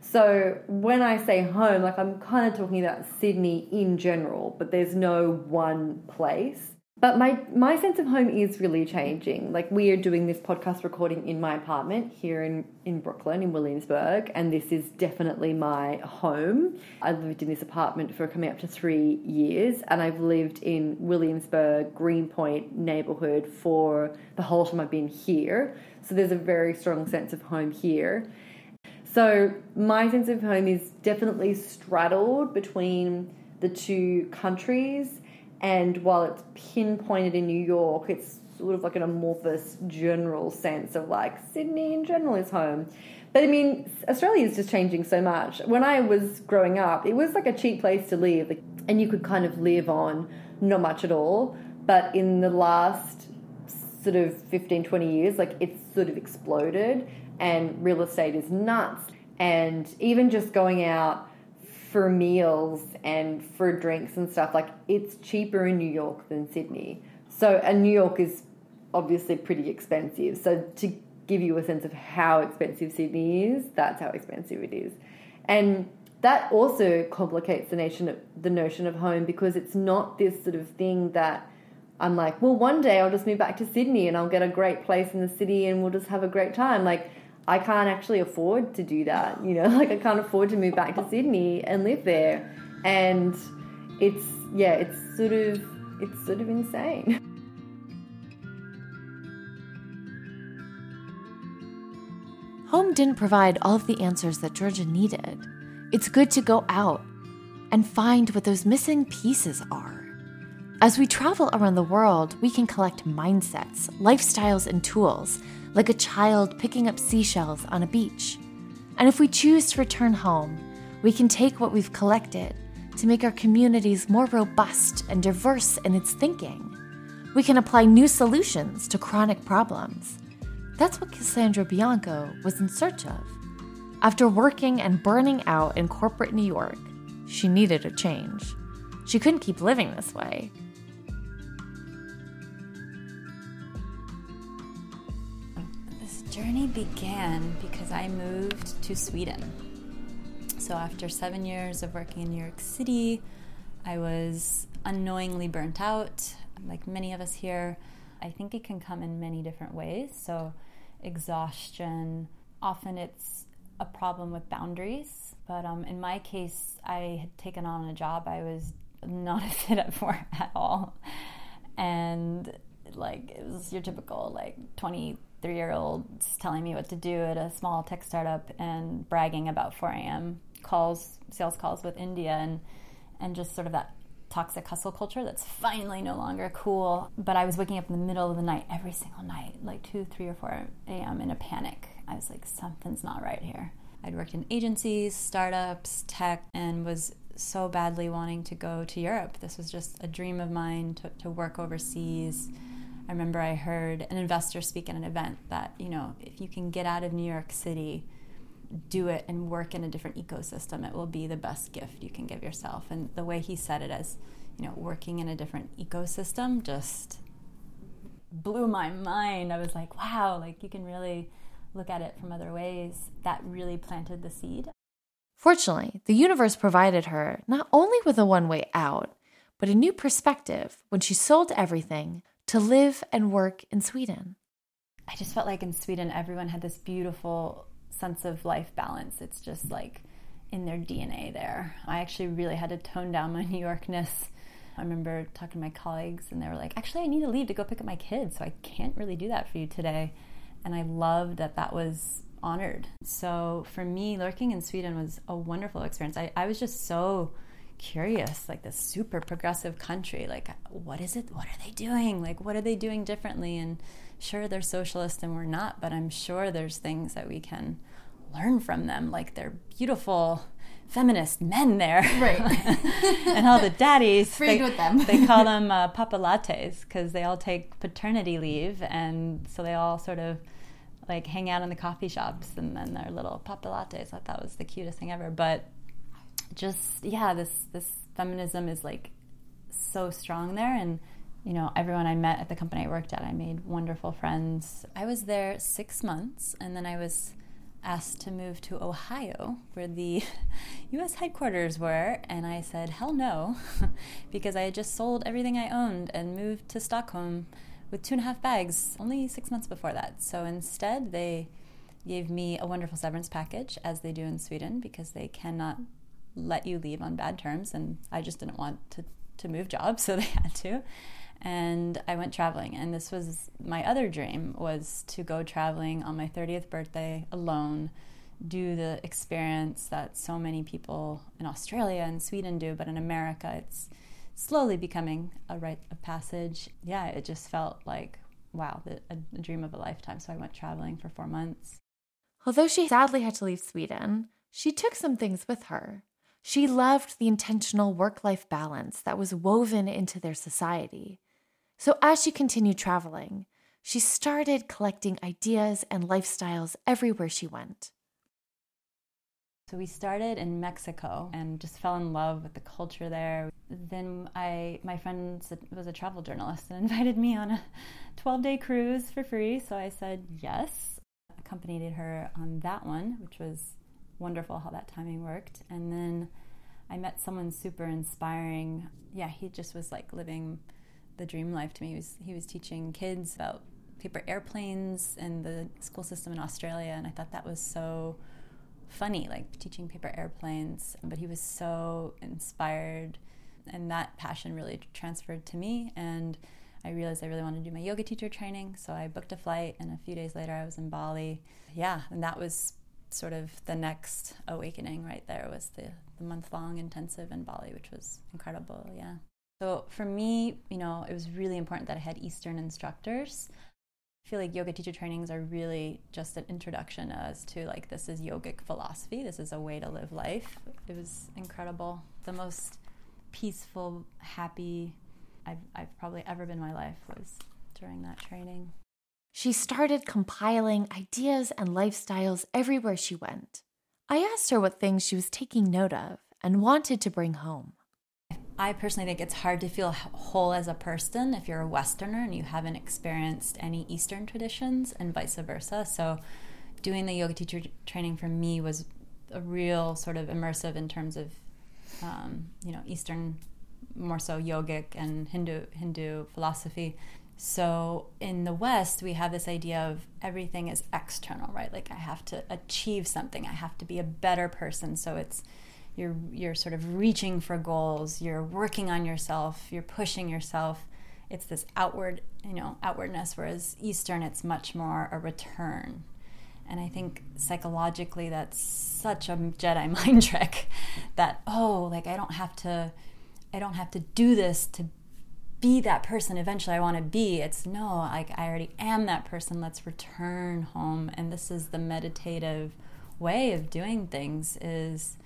So when I say home, like I'm kind of talking about Sydney in general, but there's no one place. But my my sense of home is really changing. Like we are doing this podcast recording in my apartment here in in Brooklyn in Williamsburg, and this is definitely my home. I lived in this apartment for coming up to three years, and I've lived in Williamsburg Greenpoint neighborhood for the whole time I've been here. So there's a very strong sense of home here. So my sense of home is definitely straddled between the two countries and while it's pinpointed in New York, it's sort of like an amorphous general sense of like Sydney in general is home. But I mean, Australia is just changing so much. When I was growing up, it was like a cheap place to live, and you could kind of live on not much at all. But in the last sort of 15, 20 years, like it's sort of exploded, and real estate is nuts. And even just going out for meals and for drinks and stuff, like it's cheaper in New York than Sydney. So, and New York is obviously pretty expensive. So, to give you a sense of how expensive Sydney is, that's how expensive it is. And that also complicates the notion of, the notion of home because it's not this sort of thing that I'm like, well, one day I'll just move back to Sydney and I'll get a great place in the city and we'll just have a great time. Like, I can't actually afford to do that. You know, like I can't afford to move back to Sydney and live there. And it's yeah, it's sort of it's sort of insane. Home didn't provide all of the answers that Georgia needed. It's good to go out and find what those missing pieces are. As we travel around the world, we can collect mindsets, lifestyles, and tools like a child picking up seashells on a beach. And if we choose to return home, we can take what we've collected to make our communities more robust and diverse in its thinking. We can apply new solutions to chronic problems. That's what Cassandra Bianco was in search of. After working and burning out in corporate New York, she needed a change. She couldn't keep living this way. Journey began because I moved to Sweden. So, after seven years of working in New York City, I was unknowingly burnt out, like many of us here. I think it can come in many different ways. So, exhaustion, often it's a problem with boundaries. But um, in my case, I had taken on a job I was not a fit up for at all. And like, it was your typical, like, 23 year olds telling me what to do at a small tech startup and bragging about 4 a.m. calls, sales calls with India, and, and just sort of that toxic hustle culture that's finally no longer cool. But I was waking up in the middle of the night every single night, like 2, 3, or 4 a.m. in a panic. I was like, something's not right here. I'd worked in agencies, startups, tech, and was so badly wanting to go to Europe. This was just a dream of mine to, to work overseas. I remember I heard an investor speak at an event that, you know, if you can get out of New York City, do it and work in a different ecosystem, it will be the best gift you can give yourself. And the way he said it as, you know, working in a different ecosystem just blew my mind. I was like, wow, like you can really look at it from other ways. That really planted the seed. Fortunately, the universe provided her not only with a one way out, but a new perspective when she sold everything to live and work in Sweden. I just felt like in Sweden, everyone had this beautiful sense of life balance. It's just like in their DNA there. I actually really had to tone down my New Yorkness. I remember talking to my colleagues, and they were like, Actually, I need to leave to go pick up my kids, so I can't really do that for you today. And I loved that that was honored. So for me, lurking in Sweden was a wonderful experience. I, I was just so curious like this super progressive country like what is it what are they doing like what are they doing differently and sure they're socialist and we're not but i'm sure there's things that we can learn from them like they're beautiful feminist men there Right. and all the daddies they, with them. they call them uh, papalates because they all take paternity leave and so they all sort of like hang out in the coffee shops and then they're little papalates i thought that was the cutest thing ever but just yeah this this feminism is like so strong there. And you know everyone i met at the company i worked at i made wonderful friends. I was there six months and then i was asked to move to ohio where the us headquarters were. And i said hell no because i had just sold everything i owned and moved to stockholm with two and a half bags only six months before that. So instead they gave me a wonderful severance package as they do in sweden because they cannot let you leave on bad terms and i just didn't want to, to move jobs so they had to. And i went traveling and this was my other dream was to go traveling on my 30th birthday alone do the experience that so many people in australia and sweden do but in america it's slowly becoming a rite of passage. Yeah it just felt like wow the, a, a dream of a lifetime so i went traveling for four months. Although she sadly had to leave Sweden, she took some things with her. She loved the intentional work life balance that was woven into their society. So, as she continued traveling, she started collecting ideas and lifestyles everywhere she went. So we started in Mexico and just fell in love with the culture there. Then I, my friend was a travel journalist and invited me on a 12-day cruise for free. So I said yes. Accompanied her on that one, which was wonderful how that timing worked. And then I met someone super inspiring. Yeah, he just was like living the dream life to me. He was, he was teaching kids about paper airplanes and the school system in Australia, and I thought that was so funny, like teaching paper airplanes. But he was so inspired, and that passion really transferred to me. And I realized I really wanted to do my yoga teacher training, so I booked a flight, and a few days later I was in Bali. Yeah, and that was sort of the next awakening right there was the, the month long intensive in Bali, which was incredible. Yeah. So for me, you know, it was really important that I had Eastern instructors. I feel like yoga teacher trainings are really just an introduction as to like this is yogic philosophy. This is a way to live life. It was incredible. The most peaceful, happy I've, I've probably ever been in my life was during that training. She started compiling ideas and lifestyles everywhere she went. I asked her what things she was taking note of and wanted to bring home. I personally think it's hard to feel whole as a person if you're a Westerner and you haven't experienced any Eastern traditions and vice versa. So, doing the yoga teacher training for me was a real sort of immersive in terms of, um, you know, Eastern more so yogic and Hindu Hindu philosophy. So in the West, we have this idea of everything is external, right? Like I have to achieve something, I have to be a better person. So it's you're you're sort of reaching for goals, you're working on yourself, you're pushing yourself. It's this outward, you know, outwardness. Whereas Eastern, it's much more a return. And I think psychologically, that's such a Jedi mind trick. That oh, like I don't have to, I don't have to do this to be that person eventually I want to be. It's no, like I already am that person. Let's return home. And this is the meditative way of doing things is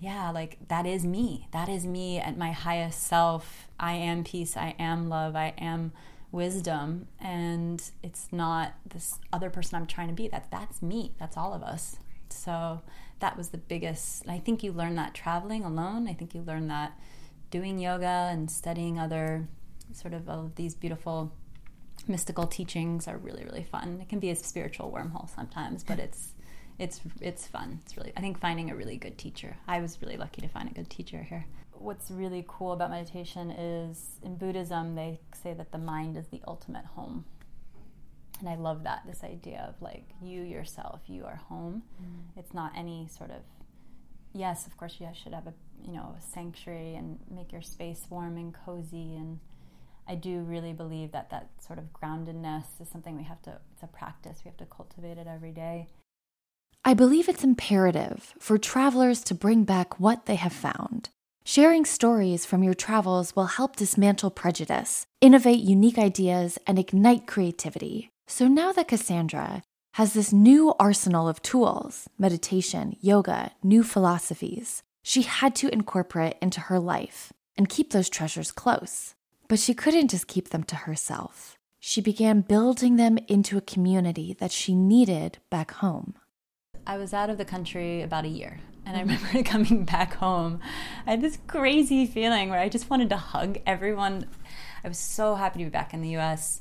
yeah, like that is me. That is me at my highest self. I am peace. I am love. I am wisdom. And it's not this other person I'm trying to be. That that's me. That's all of us. So that was the biggest. I think you learn that traveling alone. I think you learn that doing yoga and studying other sort of all of these beautiful mystical teachings are really really fun. It can be a spiritual wormhole sometimes, but it's it's it's fun. It's really I think finding a really good teacher. I was really lucky to find a good teacher here. What's really cool about meditation is in Buddhism they say that the mind is the ultimate home. And I love that this idea of like you yourself, you are home. Mm. It's not any sort of yes, of course you should have a you know sanctuary and make your space warm and cozy and I do really believe that that sort of groundedness is something we have to it's a practice we have to cultivate it every day. I believe it's imperative for travelers to bring back what they have found. Sharing stories from your travels will help dismantle prejudice, innovate unique ideas, and ignite creativity. So now that Cassandra has this new arsenal of tools meditation, yoga, new philosophies she had to incorporate into her life and keep those treasures close. But she couldn't just keep them to herself. She began building them into a community that she needed back home. I was out of the country about a year. And I mm-hmm. remember coming back home. I had this crazy feeling where I just wanted to hug everyone. I was so happy to be back in the US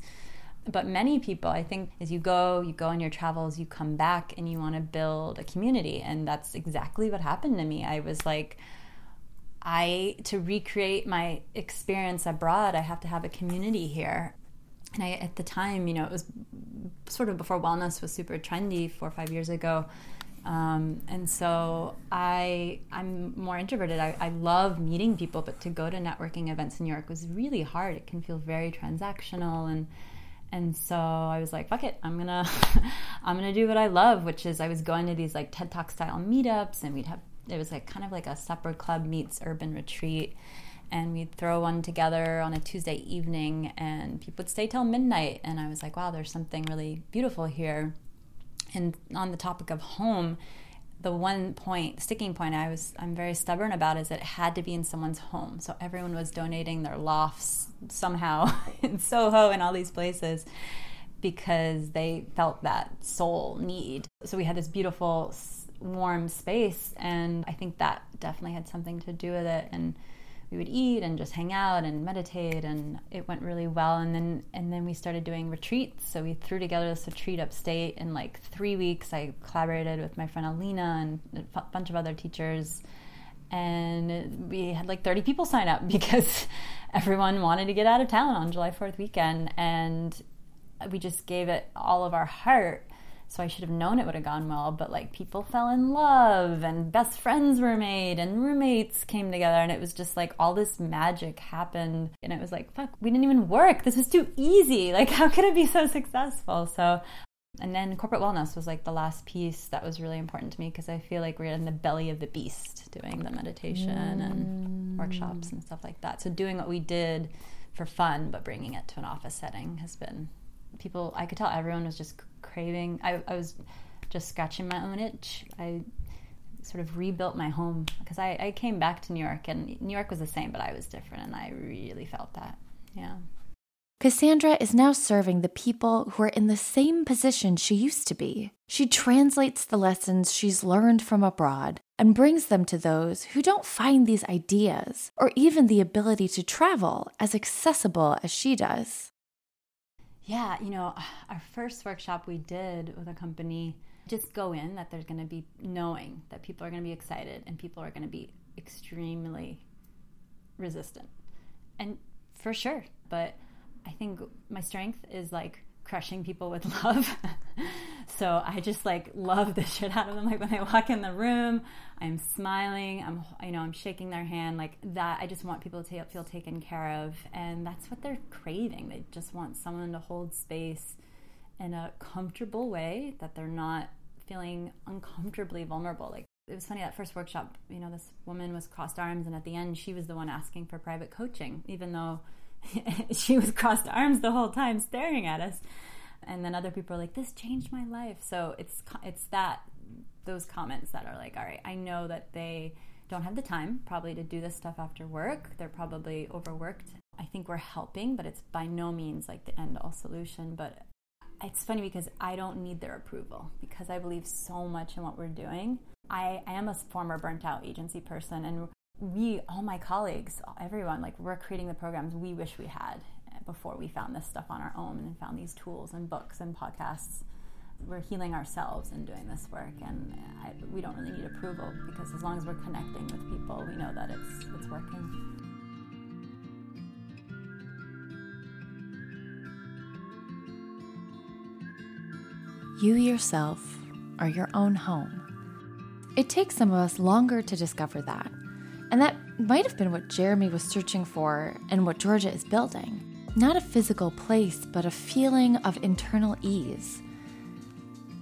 but many people i think as you go you go on your travels you come back and you want to build a community and that's exactly what happened to me i was like i to recreate my experience abroad i have to have a community here and i at the time you know it was sort of before wellness was super trendy four or five years ago um, and so I I'm more introverted. I, I love meeting people, but to go to networking events in New York was really hard. It can feel very transactional and and so I was like, fuck it, I'm gonna I'm gonna do what I love, which is I was going to these like TED Talk style meetups and we'd have it was like kind of like a supper club meets urban retreat and we'd throw one together on a Tuesday evening and people would stay till midnight and I was like, wow, there's something really beautiful here. And on the topic of home, the one point sticking point I was I'm very stubborn about is it had to be in someone's home. So everyone was donating their lofts somehow in Soho and all these places because they felt that soul need. So we had this beautiful warm space and I think that definitely had something to do with it and we would eat and just hang out and meditate and it went really well. And then and then we started doing retreats. So we threw together this retreat upstate. In like three weeks i collaborated with my friend alina and a bunch of other teachers. And we had like 30 people sign up because everyone wanted to get out of town on july 4th weekend. And we just gave it all of our heart so I should have known it would have gone well. But like people fell in love and best friends were made and roommates came together and it was just like all this magic happened. And it was like, fuck, we didn't even work. This was too easy. Like, how could it be so successful? So, and then corporate wellness was like the last piece that was really important to me because I feel like we're in the belly of the beast doing the meditation mm. and workshops and stuff like that. So, doing what we did for fun but bringing it to an office setting has been people i could tell everyone was just craving. I, I was just scratching my own itch. I sort of rebuilt my home because I, I came back to New York and New York was the same, but I was different and I really felt that. Yeah. Cassandra is now serving the people who are in the same position she used to be. She translates the lessons she's learned from abroad and brings them to those who don't find these ideas or even the ability to travel as accessible as she does. Yeah, you know, our first workshop we did with a company, just go in that there's going to be knowing that people are going to be excited and people are going to be extremely resistant. and for sure. But I think my strength is like crushing people with love. so I just like love the shit out of them. Like when I walk in the room, I'm smiling. I'm you know I'm shaking their hand like that. I just want people to feel taken care of, and that's what they're craving. They just want someone to hold space in a comfortable way that they're not feeling uncomfortably vulnerable. Like it was funny that first workshop. You know, this woman was crossed arms, and at the end, she was the one asking for private coaching, even though she was crossed arms the whole time staring at us. And then other people are like this changed my life. So it's it's that those comments that are like all right i know that they don't have the time probably to do this stuff after work. They're probably overworked. I think we're helping but it's by no means like the end all solution. But it's funny because i don't need their approval because i believe so much in what we're doing. I, am a former burnt out agency person and we, all my colleagues, everyone, like we're creating the programs we wish we had before we found this stuff on our own and found these tools and books and podcasts. We're healing ourselves and doing this work, and I, we don't really need approval because as long as we're connecting with people, we know that it's it's working. You yourself are your own home. It takes some of us longer to discover that and that might have been what Jeremy was searching for and what Georgia is building. Not a physical place, but a feeling of internal ease.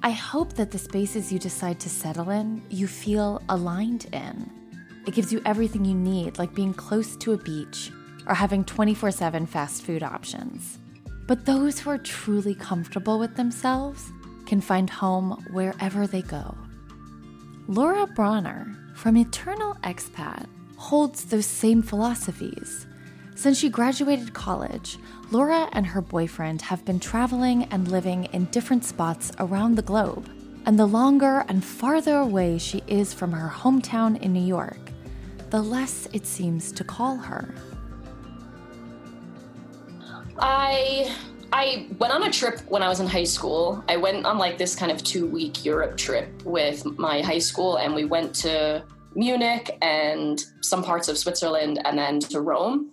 I hope that the spaces you decide to settle in, you feel aligned in. It gives you everything you need, like being close to a beach or having 24 7 fast food options. But those who are truly comfortable with themselves can find home wherever they go. Laura Bronner from Eternal Expat holds those same philosophies. Since she graduated college, Laura and her boyfriend have been traveling and living in different spots around the globe. And the longer and farther away she is from her hometown in New York, the less it seems to call her. I I went on a trip when I was in high school. I went on like this kind of 2-week Europe trip with my high school and we went to Munich and some parts of Switzerland and then to Rome.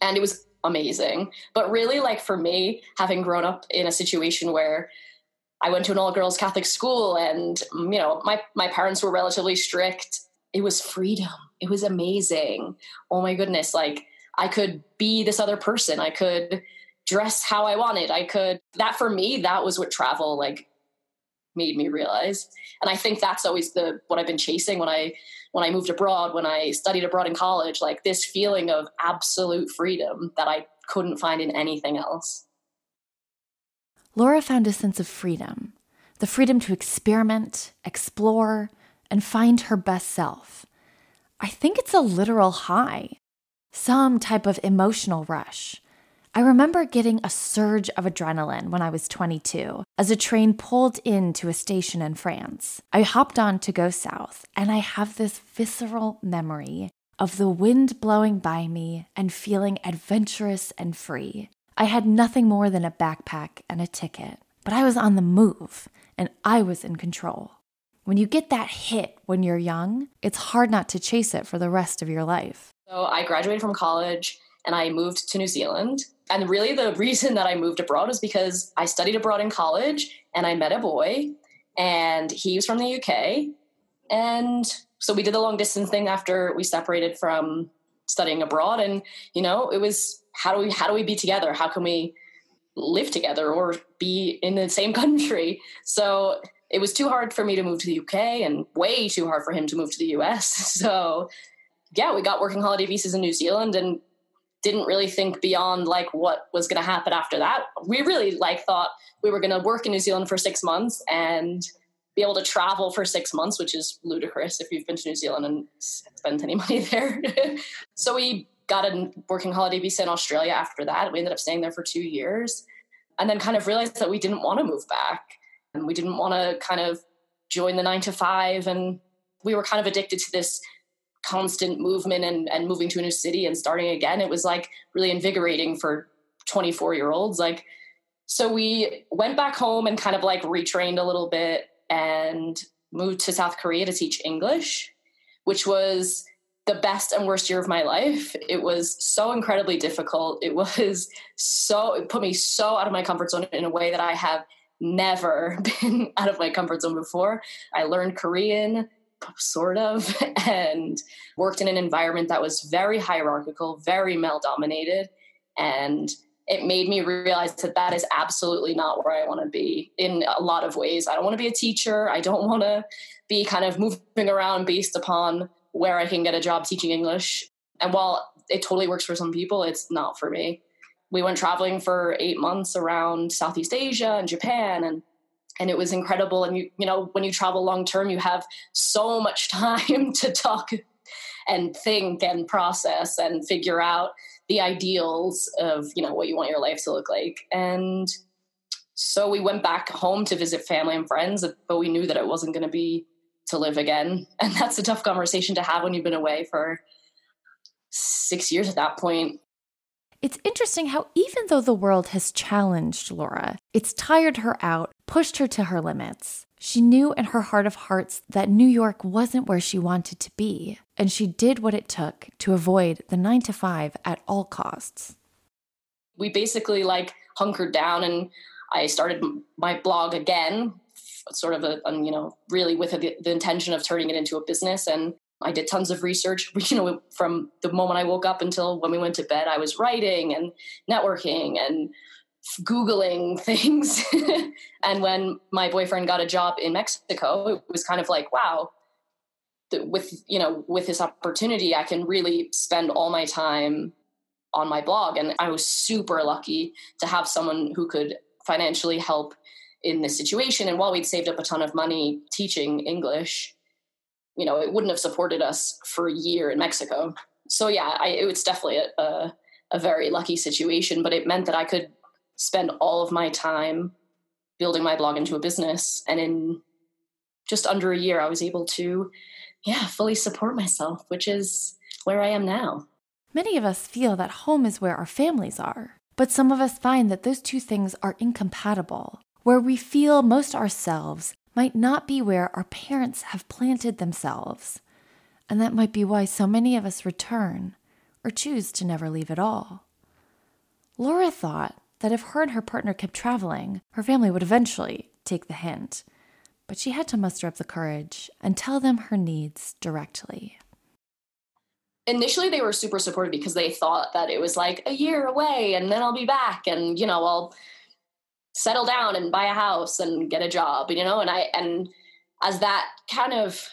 And it was amazing. But really, like for me, having grown up in a situation where I went to an all girls Catholic school and, you know, my, my parents were relatively strict, it was freedom. It was amazing. Oh my goodness. Like I could be this other person. I could dress how I wanted. I could, that for me, that was what travel like made me realize. And I think that's always the, what I've been chasing when I, when I moved abroad, when I studied abroad in college, like this feeling of absolute freedom that I couldn't find in anything else. Laura found a sense of freedom the freedom to experiment, explore, and find her best self. I think it's a literal high, some type of emotional rush. I remember getting a surge of adrenaline when I was 22 as a train pulled into a station in France. I hopped on to go south, and I have this visceral memory of the wind blowing by me and feeling adventurous and free. I had nothing more than a backpack and a ticket, but I was on the move and I was in control. When you get that hit when you're young, it's hard not to chase it for the rest of your life. So I graduated from college and I moved to New Zealand and really, the reason that I moved abroad was because I studied abroad in college and I met a boy, and he was from the UK. And so we did the long distance thing after we separated from studying abroad. And, you know, it was how do we how do we be together? How can we live together or be in the same country? So it was too hard for me to move to the UK and way too hard for him to move to the US. So yeah, we got working holiday visas in New Zealand and didn't really think beyond like what was going to happen after that. We really like thought we were going to work in New Zealand for six months and be able to travel for six months, which is ludicrous if you've been to New Zealand and spent any money there. so we got a working holiday visa in Australia after that. We ended up staying there for two years and then kind of realized that we didn't want to move back and we didn't want to kind of join the nine to five. And we were kind of addicted to this constant movement and, and moving to a new city and starting again it was like really invigorating for 24 year olds like so we went back home and kind of like retrained a little bit and moved to south korea to teach english which was the best and worst year of my life. It was so incredibly difficult. It was so, it put me so out of my comfort zone in a way that I have never been out of my comfort zone before. I learned Korean, sort of, and worked in an environment that was very hierarchical, very male dominated. And it made me realize that that is absolutely not where I want to be in a lot of ways. I don't want to be a teacher. I don't want to be kind of moving around based upon where I can get a job teaching English. And while it totally works for some people, it's not for me. We went traveling for eight months around Southeast Asia and Japan and and it was incredible. And you, you know, when you travel long term, you have so much time to talk and think and process and figure out the ideals of you know what you want your life to look like. And so we went back home to visit family and friends but we knew that it wasn't going to be to live again. And that's a tough conversation to have when you've been away for six years at that point it's interesting how, even though the world has challenged Laura, it's tired her out, pushed her to her limits. She knew in her heart of hearts that New York wasn't where she wanted to be, and she did what it took to avoid the nine to five at all costs. We basically like hunkered down, and I started my blog again, sort of a, um, you know, really with a, the intention of turning it into a business. And I did tons of research, you know, from the moment I woke up until when we went to bed, I was writing and networking and Googling things. and when my boyfriend got a job in Mexico, it was kind of like, wow, with, you know, with this opportunity, I can really spend all my time on my blog. And I was super lucky to have someone who could financially help in this situation. And while we'd saved up a ton of money teaching English, you know, it wouldn't have supported us for a year in Mexico. So yeah, I, it was definitely a, a, a very lucky situation, but it meant that I could spend all of my time building my blog into a business. And in just under a year, I was able to, yeah, fully support myself, which is where I am now. Many of us feel that home is where our families are, but some of us find that those two things are incompatible. Where we feel most ourselves might not be where our parents have planted themselves. And that might be why so many of us return or choose to never leave at all. Laura thought that if her and her partner kept traveling, her family would eventually take the hint. But she had to muster up the courage and tell them her needs directly. Initially, they were super supportive because they thought that it was like a year away and then I'll be back and, you know, I'll settle down and buy a house and get a job, you know, and I, and as that kind of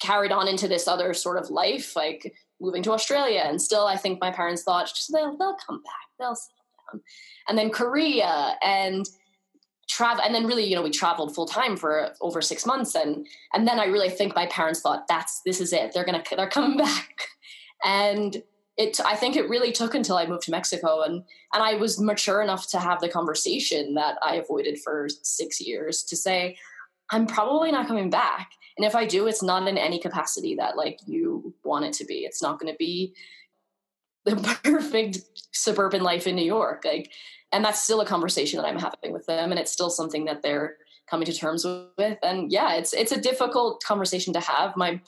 carried on into this other sort of life, like moving to Australia, and still, I think my parents thought they'll they'll come back, they'll settle down, and then Korea and travel, and then really, you know, we traveled full time for over six months, and and then I really think my parents thought that's this is it, they're gonna they're coming back, and it I think it really took until I moved to Mexico and and I was mature enough to have the conversation that I avoided for 6 years to say I'm probably not coming back. And if I do it's not in any capacity that like you want it to be. It's not going to be the perfect suburban life in New York like and that's still a conversation that I'm having with them and it's still something that they're coming to terms with. And yeah it's it's a difficult conversation to have. My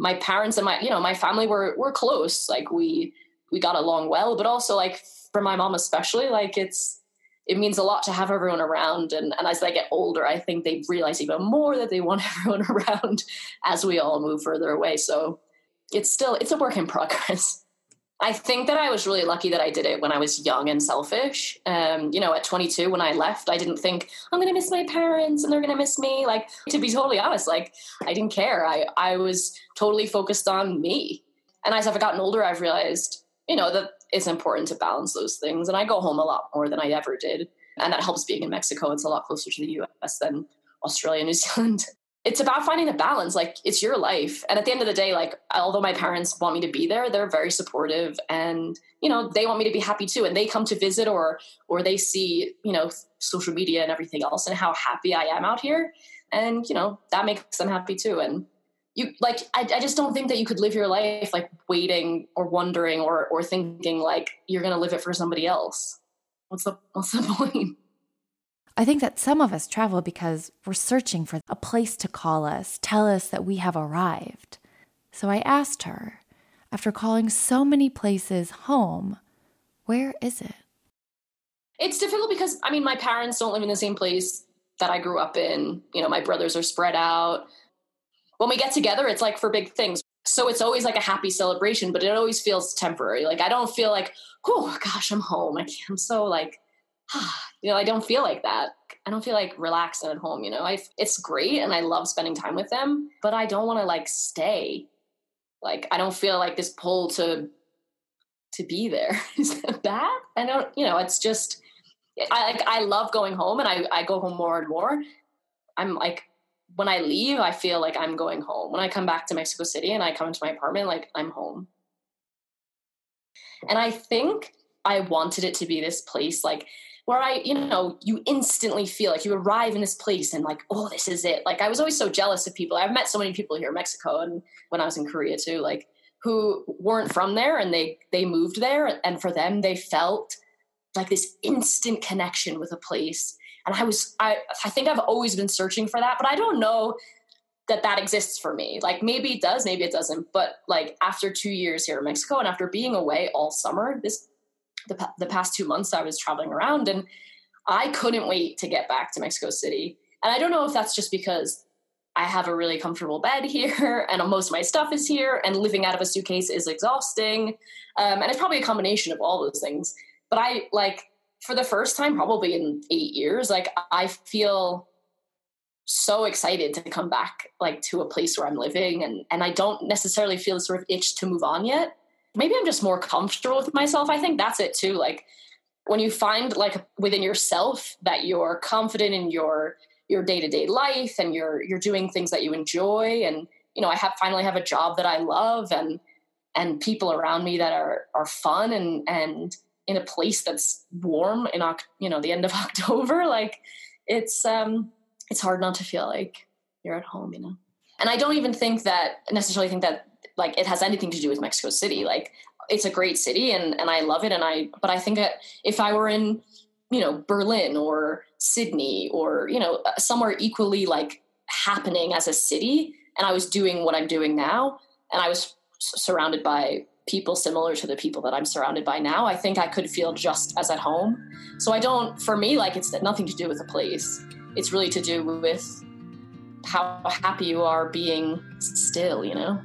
my parents and my you know my family were were close. Like we we got along well but also like for my mom especially like it's it means a lot to have everyone around. And, and as they get older i think they realize even more that they want everyone around as we all move further away. So it's still it's a work in progress I think that I was really lucky that I did it when I was young and selfish. Um, you know, at 22, when I left, I didn't think I'm going to miss my parents and they're going to miss me. Like, to be totally honest, like I didn't care. I I was totally focused on me. And as I've gotten older, I've realized, you know, that it's important to balance those things. And I go home a lot more than I ever did, and that helps being in Mexico. It's a lot closer to the U.S. than Australia, New Zealand it's about finding a balance like it's your life. And at the end of the day like although my parents want me to be there they're very supportive and you know they want me to be happy too. And they come to visit or or they see you know social media and everything else and how happy i am out here. And you know that makes them happy too. And you like I, I just don't think that you could live your life like waiting or wondering or or thinking like you're gonna live it for somebody else. What's the what's the point I think that some of us travel because we're searching for a place to call us, tell us that we have arrived. So I asked her After calling so many places home, where is it? It's difficult because, I mean, my parents don't live in the same place that I grew up in. You know, my brothers are spread out. When we get together, it's like for big things. So it's always like a happy celebration, but it always feels temporary. Like I don't feel like, oh gosh, I'm home. I am so like, you know, I don't feel like that. I don't feel like relaxed at home. You know, I it's great and I love spending time with them, but I don't want to like stay. Like I don't feel like this pull to to be there. Is that bad? I don't. You know, it's just I like I love going home and I I go home more and more. I'm like when I leave, I feel like I'm going home. When I come back to Mexico City and I come into my apartment, like I'm home. And I think I wanted it to be this place like where I, you know, you instantly feel like you arrive in this place and like, oh, this is it. Like I was always so jealous of people. I've met so many people here in Mexico and when I was in Korea too, like who weren't from there and they they moved there and for them they felt like this instant connection with a place and i was i i think i've always been searching for that but i don't know that that exists for me like maybe it does maybe it doesn't but like after two years here in mexico and after being away all summer this the, the past two months i was traveling around and i couldn't wait to get back to mexico city. And i don't know if that's just because i have a really comfortable bed here and most of my stuff is here and living out of a suitcase is exhausting. Um, and it's probably a combination of all those things. But i like for the first time probably in eight years like i feel so excited to come back like to a place where i'm living and and i don't necessarily feel sort of itch to move on yet maybe i'm just more comfortable with myself i think that's it too like when you find like within yourself that you're confident in your your day-to-day life and you're you're doing things that you enjoy and you know i have finally have a job that i love and and people around me that are are fun and and in a place that's warm in you know the end of October, like it's um it's hard not to feel like you're at home, you know. And I don't even think that necessarily think that like it has anything to do with Mexico City. Like it's a great city and and I love it and I but I think that if I were in you know Berlin or Sydney or you know uh, somewhere equally like happening as a city and I was doing what I'm doing now and I was surrounded by people similar to the people that I'm surrounded by now, I think I could feel just as at home. So I don't, for me, like it's nothing to do with the place. It's really to do with how happy you are being still, you know?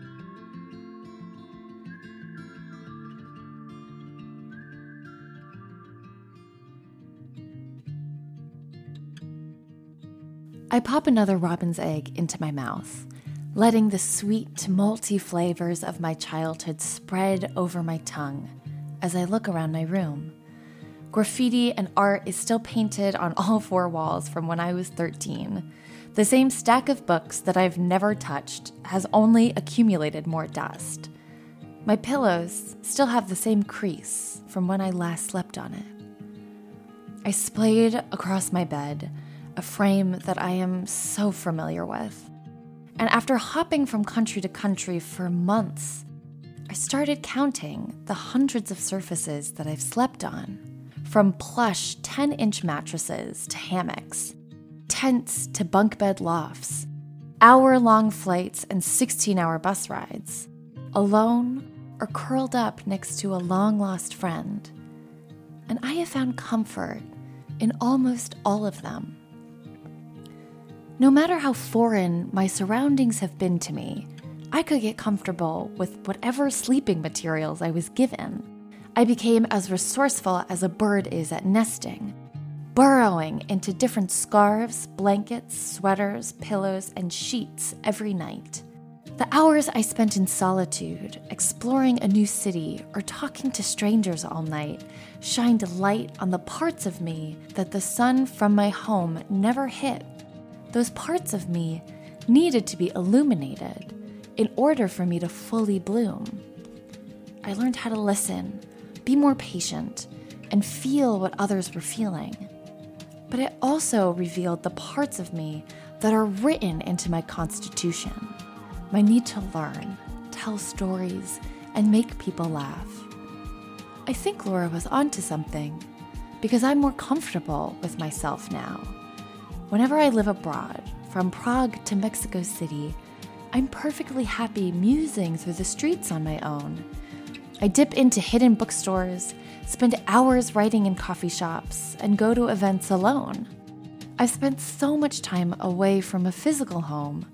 I pop another robin's egg into my mouth letting the sweet, malty flavors of my childhood spread over my tongue as I look around my room. Graffiti and art is still painted on all four walls from when I was 13. The same stack of books that I've never touched has only accumulated more dust. My pillows still have the same crease from when I last slept on it. I splayed across my bed, a frame that I am so familiar with. And after hopping from country to country for months, I started counting the hundreds of surfaces that I've slept on. From plush 10 inch mattresses to hammocks, tents to bunk bed lofts, hour long flights and 16 hour bus rides, alone or curled up next to a long lost friend. And I have found comfort in almost all of them. No matter how foreign my surroundings have been to me, I could get comfortable with whatever sleeping materials I was given. I became as resourceful as a bird is at nesting, burrowing into different scarves, blankets, sweaters, pillows, and sheets every night. The hours I spent in solitude, exploring a new city, or talking to strangers all night shined a light on the parts of me that the sun from my home never hit those parts of me needed to be illuminated in order for me to fully bloom. I learned how to listen, be more patient, and feel what others were feeling. But it also revealed the parts of me that are written into my constitution my need to learn, tell stories, and make people laugh. I think Laura was onto something because I'm more comfortable with myself now. Whenever I live abroad, from Prague to Mexico City, I'm perfectly happy musing through the streets on my own. I dip into hidden bookstores, spend hours writing in coffee shops, and go to events alone. I've spent so much time away from a physical home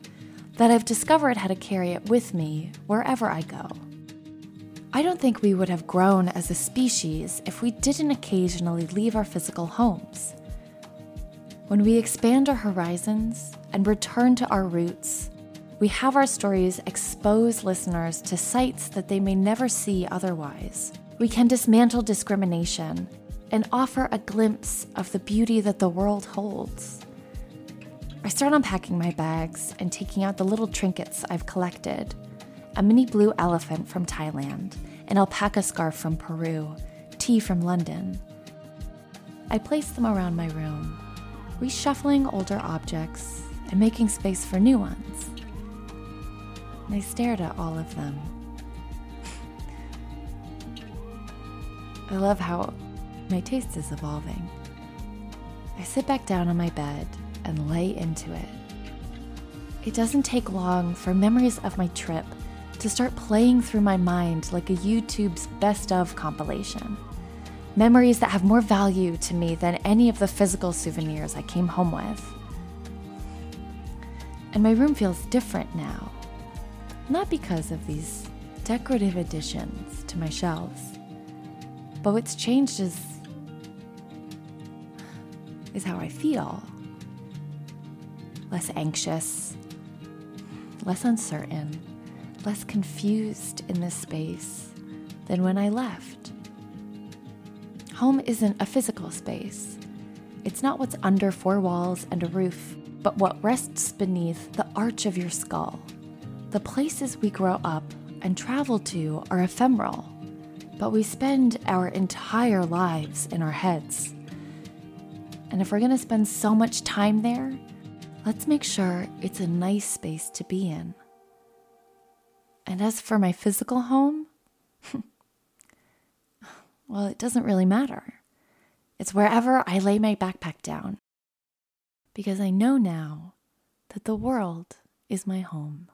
that I've discovered how to carry it with me wherever I go. I don't think we would have grown as a species if we didn't occasionally leave our physical homes. When we expand our horizons and return to our roots, we have our stories expose listeners to sights that they may never see otherwise. We can dismantle discrimination and offer a glimpse of the beauty that the world holds. I start unpacking my bags and taking out the little trinkets I've collected a mini blue elephant from Thailand, an alpaca scarf from Peru, tea from London. I place them around my room, reshuffling older objects and making space for new ones. And I stared at all of them. I love how my taste is evolving. I sit back down on my bed and lay into it. It doesn't take long for memories of my trip to start playing through my mind like a YouTube's best of compilation. Memories that have more value to me than any of the physical souvenirs I came home with. And my room feels different now. Not because of these decorative additions to my shelves, but what's changed is is how I feel. Less anxious, less uncertain, less confused in this space than when I left. Home isn't a physical space. It's not what's under four walls and a roof, but what rests beneath the arch of your skull. The places we grow up and travel to are ephemeral, but we spend our entire lives in our heads. And if we're going to spend so much time there, let's make sure it's a nice space to be in. And as for my physical home, well, it doesn't really matter. It's wherever I lay my backpack down. Because I know now that the world is my home.